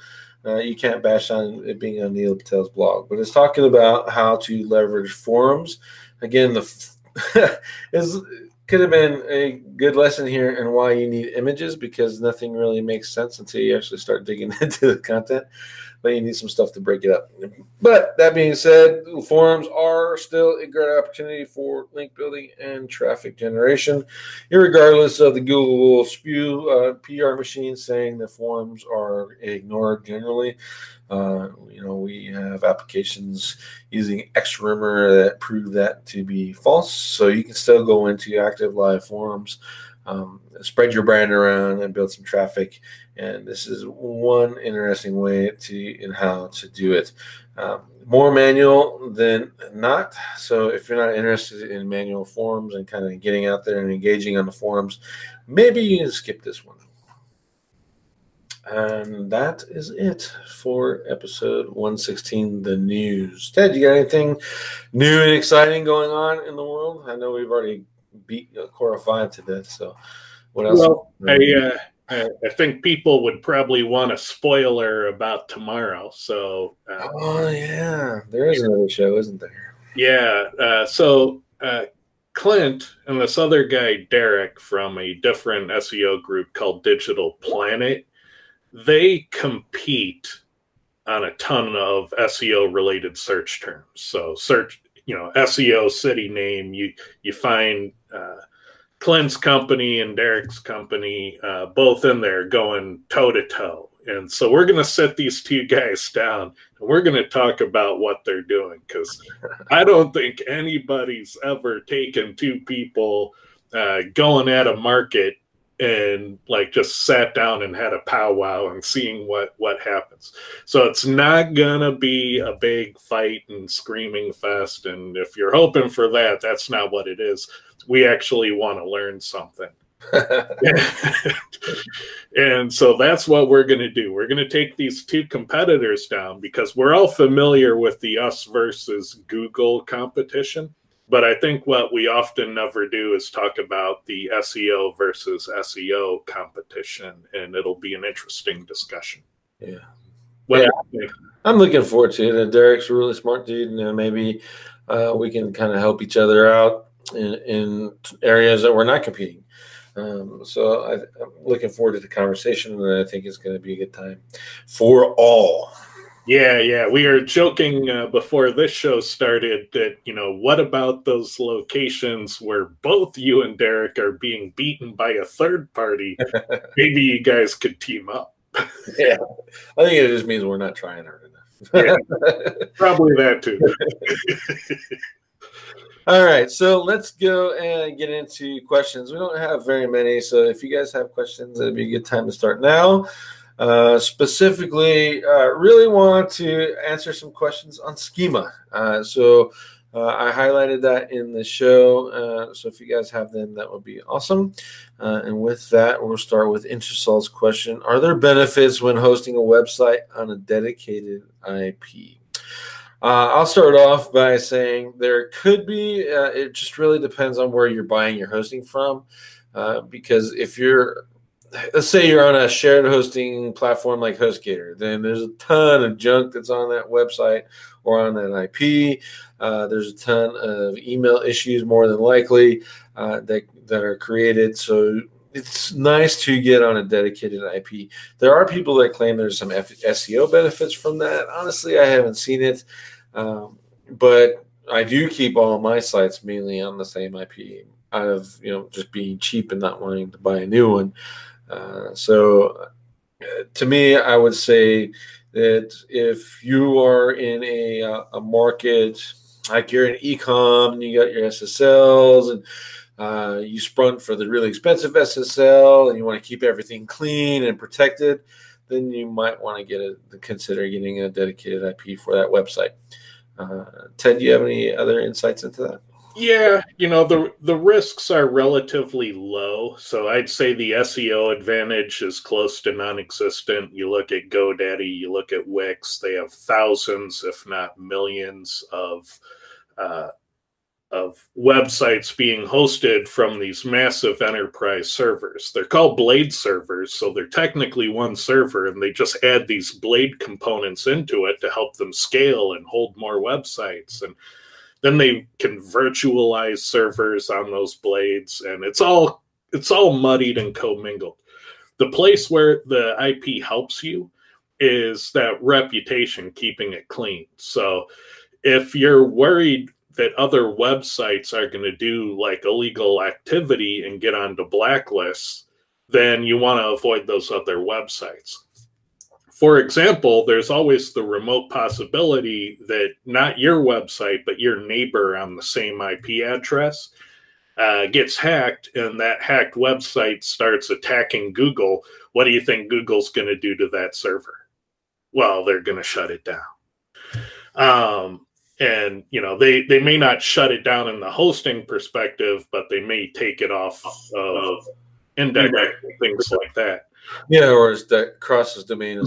uh, you can't bash on it being on Neil Patel's blog, but it's talking about how to leverage forums. Again, the f- is could have been a good lesson here and why you need images because nothing really makes sense until you actually start digging into the content but you need some stuff to break it up. But that being said, forums are still a great opportunity for link building and traffic generation, regardless of the Google spew uh, PR machine saying that forums are ignored generally. Uh, you know, we have applications using XRumer that prove that to be false. So you can still go into active live forums, um, spread your brand around, and build some traffic and this is one interesting way to in how to do it. Um, more manual than not. So if you're not interested in manual forms and kind of getting out there and engaging on the forums, maybe you can skip this one. And that is it for episode 116, the news. Ted, you got anything new and exciting going on in the world? I know we've already beat Cora 5 to death, so what else? Well, I, uh, I, think people would probably want a spoiler about tomorrow. So, uh, oh yeah, there is another show, isn't there? Yeah. Uh, so uh, Clint and this other guy Derek from a different SEO group called Digital Planet, they compete on a ton of SEO related search terms. So search, you know, SEO city name. You you find uh, Clint's company and Derek's company, uh, both in there going toe to toe. And so we're going to set these two guys down and we're going to talk about what they're doing because I don't think anybody's ever taken two people uh, going at a market and like just sat down and had a powwow and seeing what what happens so it's not gonna be a big fight and screaming fest and if you're hoping for that that's not what it is we actually want to learn something. and so that's what we're going to do. We're going to take these two competitors down because we're all familiar with the us versus Google competition. But I think what we often never do is talk about the SEO versus SEO competition, and it'll be an interesting discussion. Yeah. What yeah. I'm looking forward to it. Derek's a really smart dude, and maybe uh, we can kind of help each other out in, in areas that we're not competing. Um, so I, am looking forward to the conversation, and I think it's going to be a good time for all. Yeah, yeah. We are joking uh, before this show started that, you know, what about those locations where both you and Derek are being beaten by a third party? Maybe you guys could team up. yeah, I think it just means we're not trying hard enough. yeah, probably that too. All right, so let's go and get into questions. We don't have very many, so if you guys have questions, it'd be a good time to start now. Uh, specifically, uh, really want to answer some questions on schema. Uh, so uh, I highlighted that in the show. Uh, so if you guys have them, that would be awesome. And with that, we'll start with Intersol's question: Are there benefits when hosting a website on a dedicated IP? I'll start off by saying there could be. It just really depends on where you're buying your hosting from, uh, because if you're, let's say you're on a shared hosting platform like HostGator, then there's a ton of junk that's on that website or on that IP. Uh, there's a ton of email issues, more than likely, uh, that that are created. So it's nice to get on a dedicated IP. There are people that claim there's some F- SEO benefits from that. Honestly, I haven't seen it, um, but I do keep all my sites mainly on the same IP out of you know just being cheap and not wanting to buy a new one. Uh, so to me, I would say that if you are in a, uh, a market like you're in ecom and you got your SSLs and uh, you sprung for the really expensive SSL and you want to keep everything clean and protected, then you might want to get a consider getting a dedicated IP for that website. Uh, Ted, do you have any other insights into that? Yeah, you know the the risks are relatively low, so I'd say the SEO advantage is close to non-existent. You look at GoDaddy, you look at Wix; they have thousands, if not millions, of uh, of websites being hosted from these massive enterprise servers. They're called Blade servers, so they're technically one server, and they just add these Blade components into it to help them scale and hold more websites. And then they can virtualize servers on those blades, and it's all it's all muddied and commingled. The place where the IP helps you is that reputation, keeping it clean. So if you're worried that other websites are going to do like illegal activity and get onto blacklists, then you want to avoid those other websites. For example, there's always the remote possibility that not your website, but your neighbor on the same IP address uh, gets hacked and that hacked website starts attacking Google. What do you think Google's going to do to that server? Well, they're going to shut it down. Um, and you know they they may not shut it down in the hosting perspective but they may take it off of index things like that yeah or is that crosses domain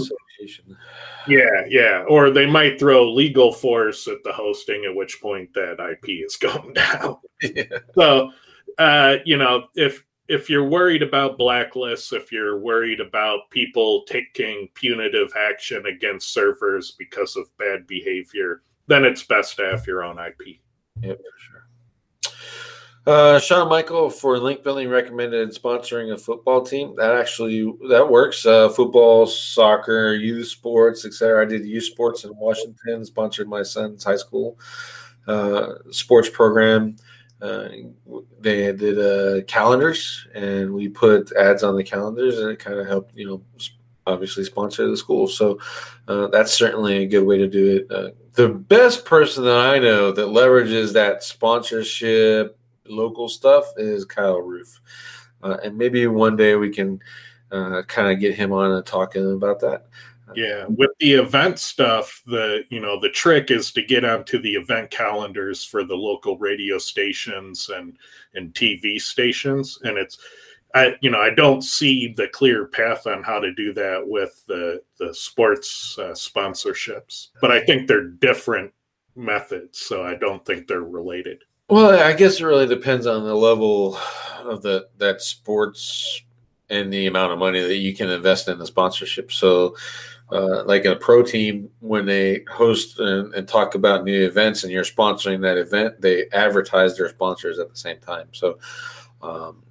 yeah yeah or they might throw legal force at the hosting at which point that ip is going down yeah. so uh you know if if you're worried about blacklists if you're worried about people taking punitive action against servers because of bad behavior then it's best to have your own IP. Yep, for sure. Uh, Sean Michael for link building recommended sponsoring a football team. That actually that works. Uh, football, soccer, youth sports, etc. I did youth sports in Washington. Sponsored my son's high school uh, sports program. Uh, they did uh, calendars, and we put ads on the calendars, and it kind of helped you know obviously sponsor the school. So uh, that's certainly a good way to do it. The best person that I know that leverages that sponsorship local stuff is Kyle Roof. Uh, and maybe one day we can uh, kind of get him on and talking about that. Yeah, with the event stuff, the you know the trick is to get onto the event calendars for the local radio stations and and TV stations, and it's I you know I don't see the clear path on how to do that with the the sports uh, sponsorships, but I think they're different methods, so I don't think they're related. Well, I guess it really depends on the level of the that sports and the amount of money that you can invest in the sponsorship. So, uh, like a pro team, when they host and, and, talk about new events and you're sponsoring that event, they advertise their sponsors at the same time. So, um,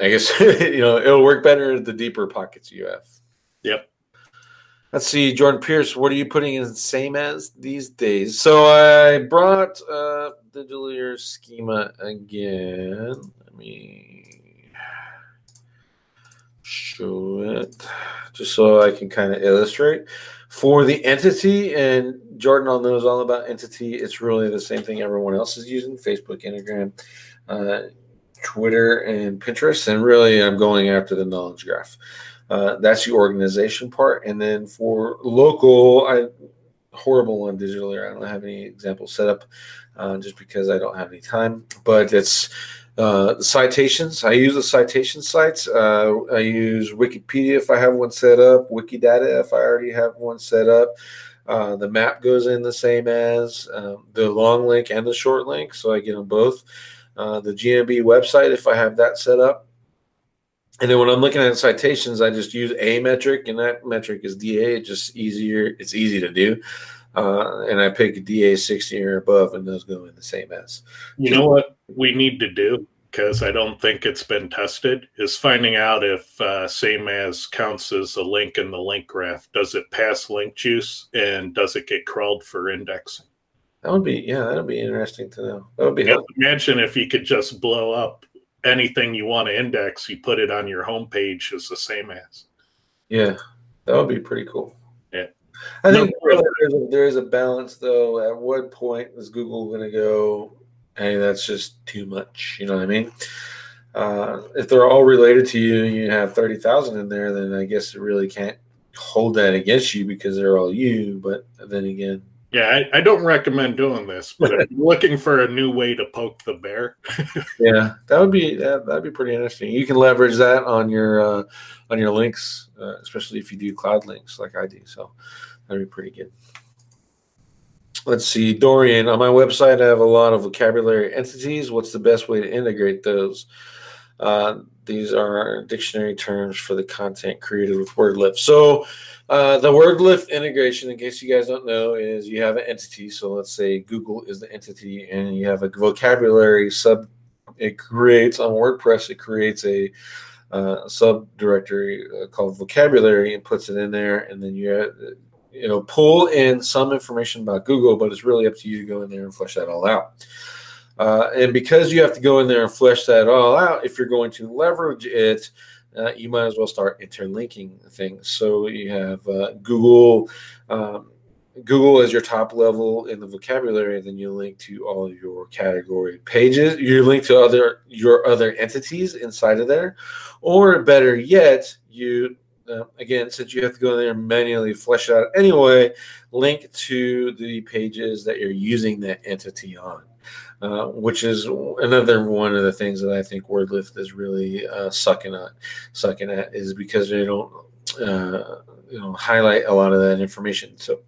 I guess you know it'll work better the deeper pockets you have. Yep. Let's see, Jordan Pierce. What are you putting in same as these days? So I brought uh, Digitaleer schema again. Let me show it just so I can kind of illustrate. For the entity, and Jordan all knows all about entity. It's really the same thing everyone else is using: Facebook, Instagram. Uh, Twitter and Pinterest, and really I'm going after the knowledge graph. Uh, that's the organization part, and then for local, I horrible on digital I don't have any examples set up uh, just because I don't have any time. But it's uh, citations. I use the citation sites. Uh, I use Wikipedia if I have one set up. Wikidata if I already have one set up. Uh, the map goes in the same as um, the long link and the short link, so I get them both uh, the GMB website if I have that set up. And then when I'm looking at citations, I just use a metric, and that metric is DA. It's just easier. It's easy to do. Uh, and I pick DA 60 or above, and those go in the same as. You know what we need to do? Because I don't think it's been tested, is finding out if uh, same as counts as a link in the link graph. Does it pass link juice and does it get crawled for indexing? That would be yeah, that would be interesting to know. That would be. Yeah, imagine if you could just blow up anything you want to index, you put it on your homepage as the same as. Yeah, That would be pretty cool. I No, think there's a, there is a balance, though. At what point is Google going to go, hey, that's just too much? You know what I mean? Uh, if they're all related to you and you have 30,000 in there, then I guess it really can't hold that against you because they're all you. But then again, Yeah, I, I don't recommend doing this, but looking for a new way to poke the bear, yeah, that would be that, that'd be pretty interesting. You can leverage that on your uh, on your links, uh, especially if you do cloud links like I do. So that'd be pretty good. Let's see, Dorian. On my website, I have a lot of vocabulary entities. What's the best way to integrate those? Uh, these are dictionary terms for the content created with WordLift. So, uh, the WordLift integration, in case you guys don't know, is you have an entity. So, let's say Google is the entity, and you have a vocabulary sub. It creates on WordPress. It creates a uh, subdirectory uh, called vocabulary and puts it in there, and then you uh, you know pull in some information about Google, but it's really up to you to go in there and flesh that all out. Uh, and because you have to go in there and flesh that all out, if you're going to leverage it, uh, you might as well start interlinking things. So you have uh, Google. Um, Google as your top level in the vocabulary, then you link to all your category pages. You link to other your other entities inside of there, or better yet, you uh, again since you have to go in there and manually flesh it out anyway, link to the pages that you're using that entity on. Uh, which is another one of the things that I think WordLift is really uh, sucking at. Sucking at is because they don't, uh, you know, highlight a lot of that information. So,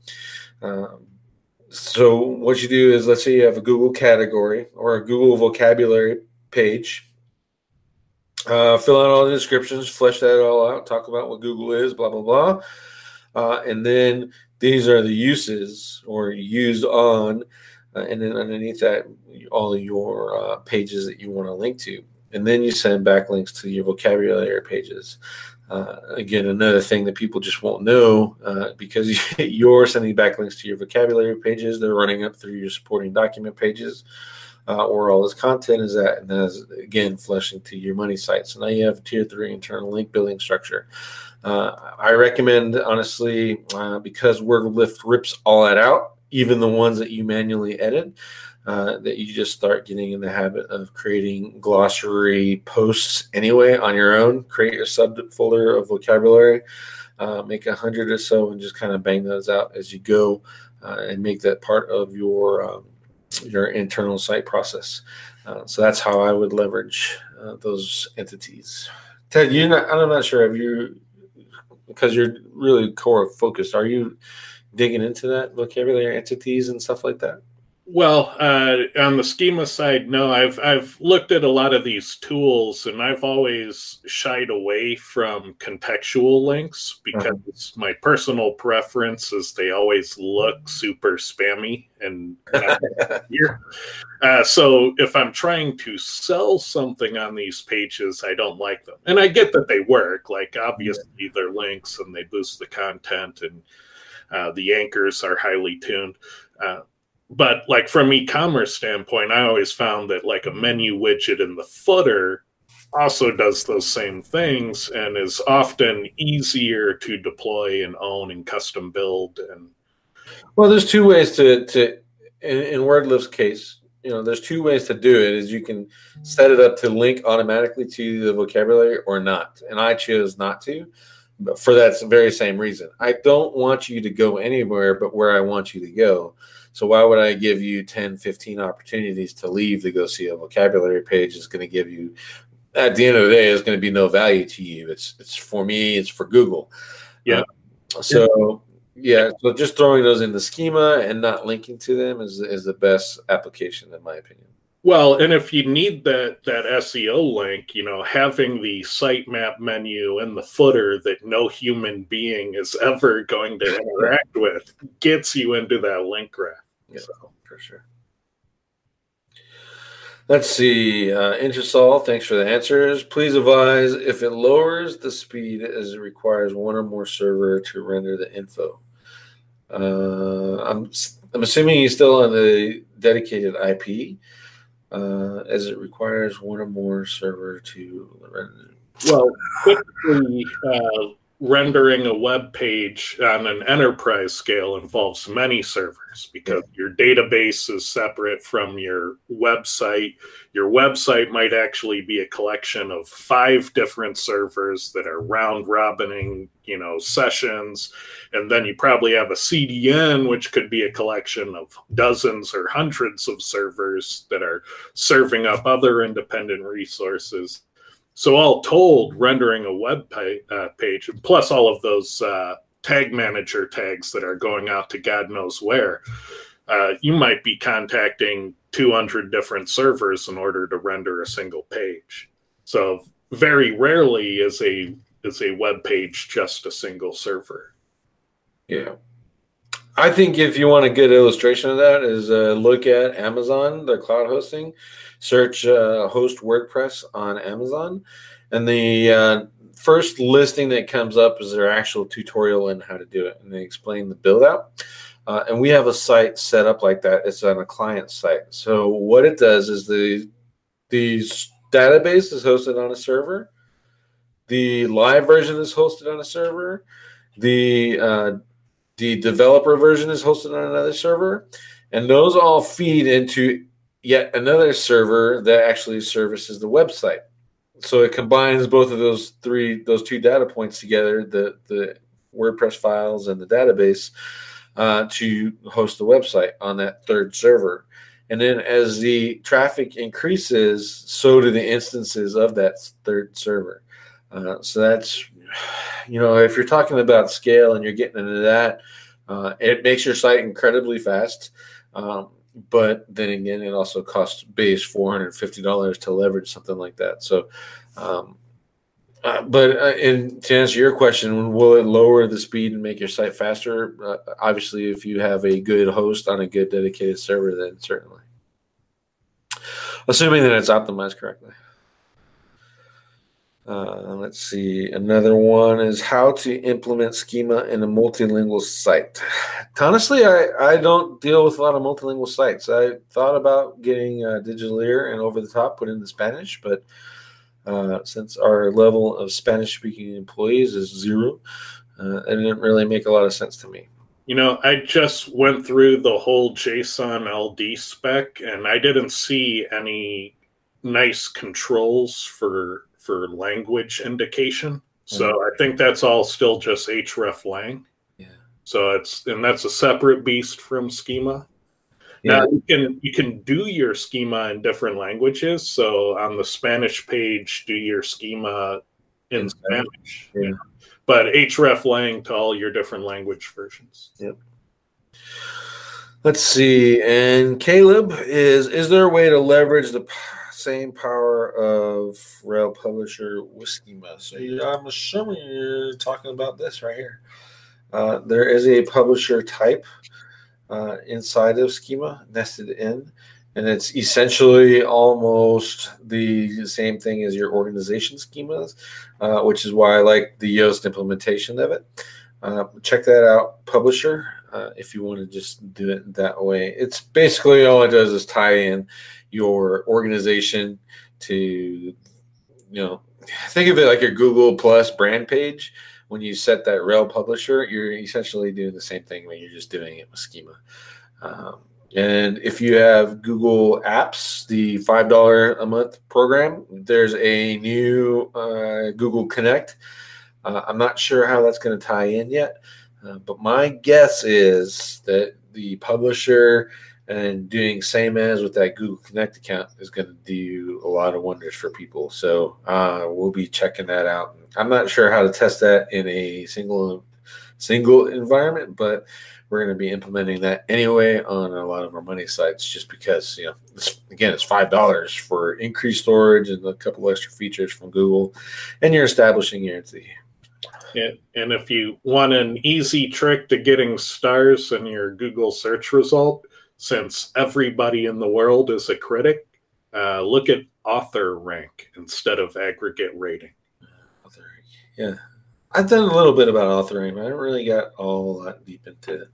um, so what you do is, let's say you have a Google category or a Google vocabulary page. Uh, fill out all the descriptions, flesh that all out, talk about what Google is, blah blah blah, uh, and then these are the uses or used on uh, and then underneath that, all your uh, pages that you want to link to. And then you send backlinks to your vocabulary pages. Uh, again, another thing that people just won't know uh, because you're sending backlinks to your vocabulary pages, they're running up through your supporting document pages. Uh, where all this content is at, and that's again flushing to your money site. So now you have tier three internal link building structure. Uh, I recommend honestly uh, because WordLift rips all that out, even the ones that you manually edit, uh, that you just start getting in the habit of creating glossary posts anyway on your own. Create your subfolder of vocabulary, uh, make a hundred or so, and just kind of bang those out as you go, uh, and make that part of your um, your internal site process. Uh, so that's how I would leverage uh, those entities. Ted, you're not. I'm not sure if you because you're really core focused. Are you? digging into that vocabulary entities and stuff like that? Well, uh, on the schema side, no. I've I've looked at a lot of these tools, and I've always shied away from contextual links because my personal preference is they always look super spammy and. Uh, so if I'm trying to sell something on these pages, I don't like them, and I get that they work. Like obviously, yeah. they're links and they boost the content and. Uh, the anchors are highly tuned. Uh, but like from e-commerce standpoint, I always found that like a menu widget in the footer also does those same things and is often easier to deploy and own and custom build and well there's two ways to to in, in wordlift's case you know there's two ways to do it is you can set it up to link automatically to the vocabulary or not and i chose not to but for that very same reason. I don't want you to go anywhere but where I want you to go. So why would I give you 10, 15 opportunities to leave to go see a vocabulary page is going to give you at the end of the day is going to be no value to you. It's it's for me, it's for Google. Yeah. Uh, so yeah, so just throwing those in the schema and not linking to them is is the best application in my opinion. Well, and if you need that that SEO link, you know, having the sitemap menu and the footer that no human being is ever going to interact with gets you into that link graph. Yeah, so. for sure. Let's see. Uh, Intrasol, thanks for the answers. Please advise if it lowers the speed as it requires one or more server to render the info. Uh, I'm I'm assuming he's still on the dedicated IP uh, as it requires one or more server to render. Well, typically, uh, rendering a web page on an enterprise scale involves many servers because your database is separate from your website. Your website might actually be a collection of five different servers that are round robining, you know, sessions. And then you probably have a CDN, which could be a collection of dozens or hundreds of servers that are serving up other independent resources so all told, rendering a web page, uh, page plus all of those uh, tag manager tags that are going out to God knows where, uh, you might be contacting 200 different servers in order to render a single page. So very rarely is a is a web page just a single server. Yeah. I think if you want a good illustration of that is uh, look at Amazon, their cloud hosting search uh, host WordPress on Amazon, and the uh, first listing that comes up is their actual tutorial on how to do it, and they explain the build out. Uh, and we have a site set up like that. It's on a client site. So what it does is the the database is hosted on a server. The live version is hosted on a server. The uh, the developer version is hosted on another server, and those all feed into yet another server that actually services the website. So it combines both of those three, those two data points together, the the WordPress files and the database, uh, to host the website on that third server. And then as the traffic increases, so do the instances of that third server. Uh, so that's, you know, if you're talking about scale and you're getting into that, uh, it makes your site incredibly fast. Um, but then again, it also costs base four hundred fifty dollars to leverage something like that. So, um, uh, but uh, and to answer your question, will it lower the speed and make your site faster? Uh, obviously, if you have a good host on a good dedicated server, then certainly, assuming that it's optimized correctly. Uh, let's see. Another one is how to implement schema in a multilingual site. Honestly, I, I don't deal with a lot of multilingual sites. I thought about getting uh, Digitaleer and over the top put into Spanish, but uh, since our level of Spanish speaking employees is zero, uh, it didn't really make a lot of sense to me. You know, I just went through the whole JSON LD spec and I didn't see any nice controls for for language indication. So mm-hmm. I think that's all still just hreflang. Yeah. So it's and that's a separate beast from schema. Yeah. Now you can you can do your schema in different languages. So on the Spanish page, do your schema in, in Spanish. Yeah. But hreflang to all your different language versions. Yep. Let's see. And Caleb is is there a way to leverage the same power of rel Publisher with Schema. So I'm assuming you're talking about this right here. Uh, there is a publisher type uh, inside of Schema nested in, and it's essentially almost the same thing as your organization schemas, uh, which is why I like the Yoast implementation of it. Uh, check that out, Publisher, uh, if you want to just do it that way. It's basically all it does is tie in your organization to you know think of it like your google plus brand page. When you set that rel publisher you're essentially doing the same thing when you're just doing it with schema. Um, and if you have google apps the five dollar a month program there's a new uh, google connect. Uh, i'm not sure how that's going to tie in yet uh, but my guess is that the publisher and doing same as with that Google Connect account is going to do a lot of wonders for people. So uh, we'll be checking that out. I'm not sure how to test that in a single single environment, but we're going to be implementing that anyway on a lot of our money sites, just because you know, it's, again, it's five dollars for increased storage and a couple extra features from Google, and you're establishing your entity. And if you want an easy trick to getting stars in your Google search result, since everybody in the world is a critic, uh, look at author rank instead of aggregate rating. Yeah. I've done a little bit about authoring, but I haven't really got all that deep into it.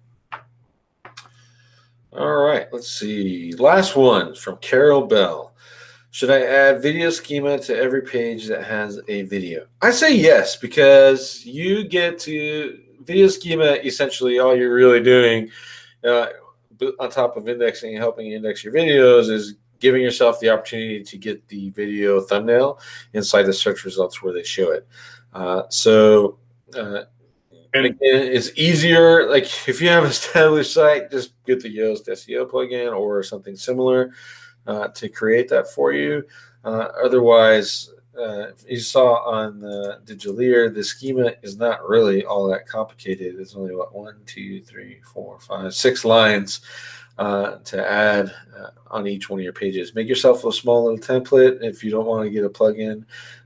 All right, let's see. Last one from Carol Bell. Should I add video schema to every page that has a video? I say yes because you get to video schema. Essentially, all you're really doing uh, on top of indexing and helping you index your videos is giving yourself the opportunity to get the video thumbnail inside the search results where they show it. Uh, so, uh, and again, it's easier. Like if you have an established site, just get the Yoast SEO plugin or something similar uh, to create that for you. Uh, otherwise, uh, you saw on the Digitaleer, the schema is not really all that complicated. It's only what one, two, three, four, five, six lines uh, to add uh, on each one of your pages. Make yourself a small little template if you don't want to get a plugin,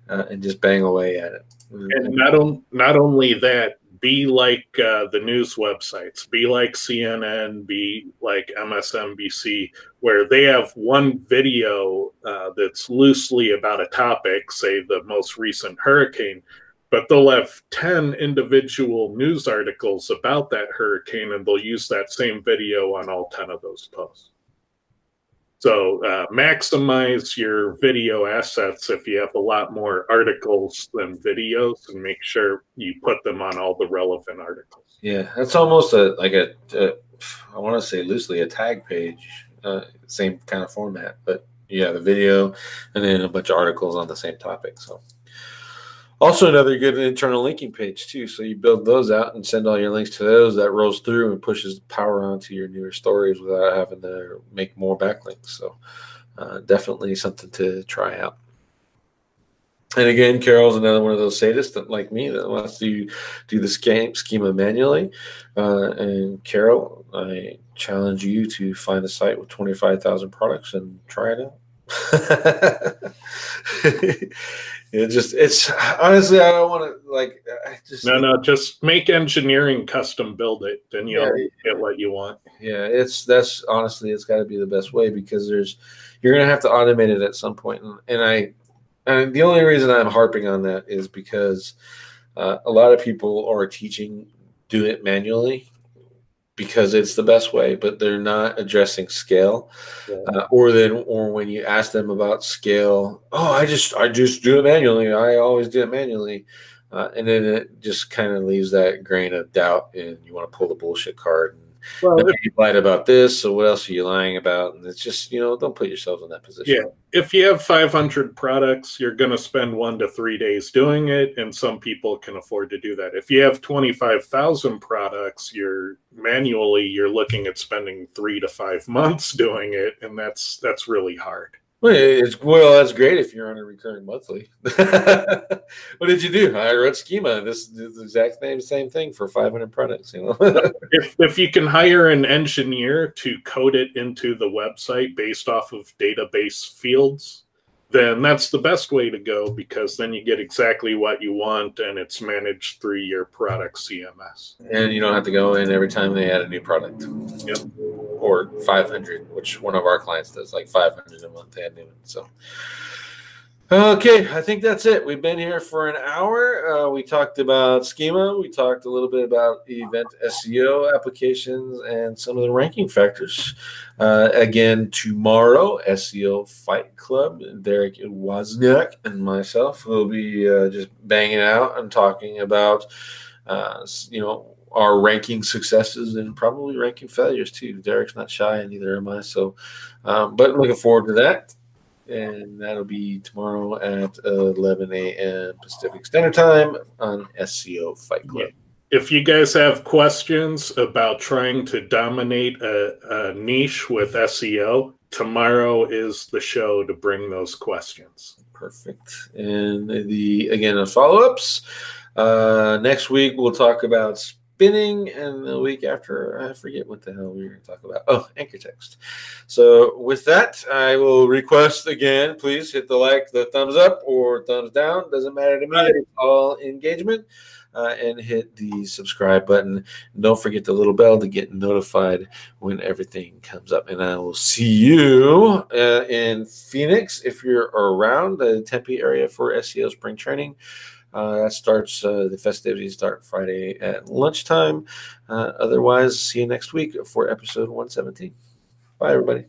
uh, and just bang away at it. And not on, not only that, be like uh, the news websites, be like CNN, be like MSNBC, where they have one video uh, that's loosely about a topic, say the most recent hurricane, but they'll have 10 individual news articles about that hurricane and they'll use that same video on all 10 of those posts. So uh, maximize your video assets if you have a lot more articles than videos, and make sure you put them on all the relevant articles. Yeah, that's almost a like a, a I want to say loosely a tag page, uh, same kind of format, but yeah, the video and then a bunch of articles on the same topic. So also, another good internal linking page too. So you build those out and send all your links to those. That rolls through and pushes power onto your newer stories without having to make more backlinks. So uh, definitely something to try out. And again, Carol's another one of those sadists that, like me, that wants to do the schema manually. Uh, and Carol, I challenge you to find a site with 25,000 products and try it out. it just it's honestly i don't want to like I just no no just make engineering custom build it then you'll yeah, get what you want. Yeah it's that's honestly it's got to be the best way because there's you're gonna have to automate it at some point and, and i and the only reason i'm harping on that is because uh, a lot of people are teaching do it manually because it's the best way, but they're not addressing scale. Yeah. Uh, or then, or when you ask them about scale, oh, I just I just do it manually. I always do it manually, uh, and then it just kind of leaves that grain of doubt, and you want to pull the bullshit card well, if, you lied about this, so what else are you lying about? And it's just, you know, don't put yourselves in that position. Yeah. If you have 500 products, you're going to spend one to three days doing it. And some people can afford to do that. If you have 25,000 products, you're manually, you're looking at spending three to five months doing it. And that's, that's really hard. Well, it's, well, that's great if you're on a recurring monthly. what did you do? I wrote schema. This is the exact same same thing for 500 products. You know, if if you can hire an engineer to code it into the website based off of database fields, then that's the best way to go because then you get exactly what you want and it's managed through your product CMS. And you don't have to go in every time they add a new product. Yep. Or 500, which one of our clients does, like 500 a month. They add new ones. So Okay, I think that's it. We've been here for an hour. Uh, we talked about schema. We talked a little bit about event SEO applications and some of the ranking factors. Uh, again, tomorrow, SEO Fight Club, Derek Wozniak and myself will be uh, just banging out and talking about, uh, you know, our ranking successes and probably ranking failures too. Derek's not shy, and neither am I. So, um, but looking forward to that and that'll be tomorrow at 11 a.m. Pacific Standard Time on SEO Fight Club. If you guys have questions about trying to dominate a, a niche with SEO, tomorrow is the show to bring those questions. Perfect. And the again, the follow ups. Uh, next week we'll talk about spinning, and the week after, I forget what the hell we were going to talk about. Oh, anchor text. So, with that, I will request again, please hit the like, the thumbs up, or thumbs down. Doesn't matter to me. It's all engagement. Uh, and hit the subscribe button. And don't forget the little bell to get notified when everything comes up. And I will see you uh, in Phoenix if you're around the Tempe area for SEO spring training. Uh, that starts, uh, the festivities start Friday at lunchtime. Uh, otherwise, see you next week for episode 117. Bye, everybody.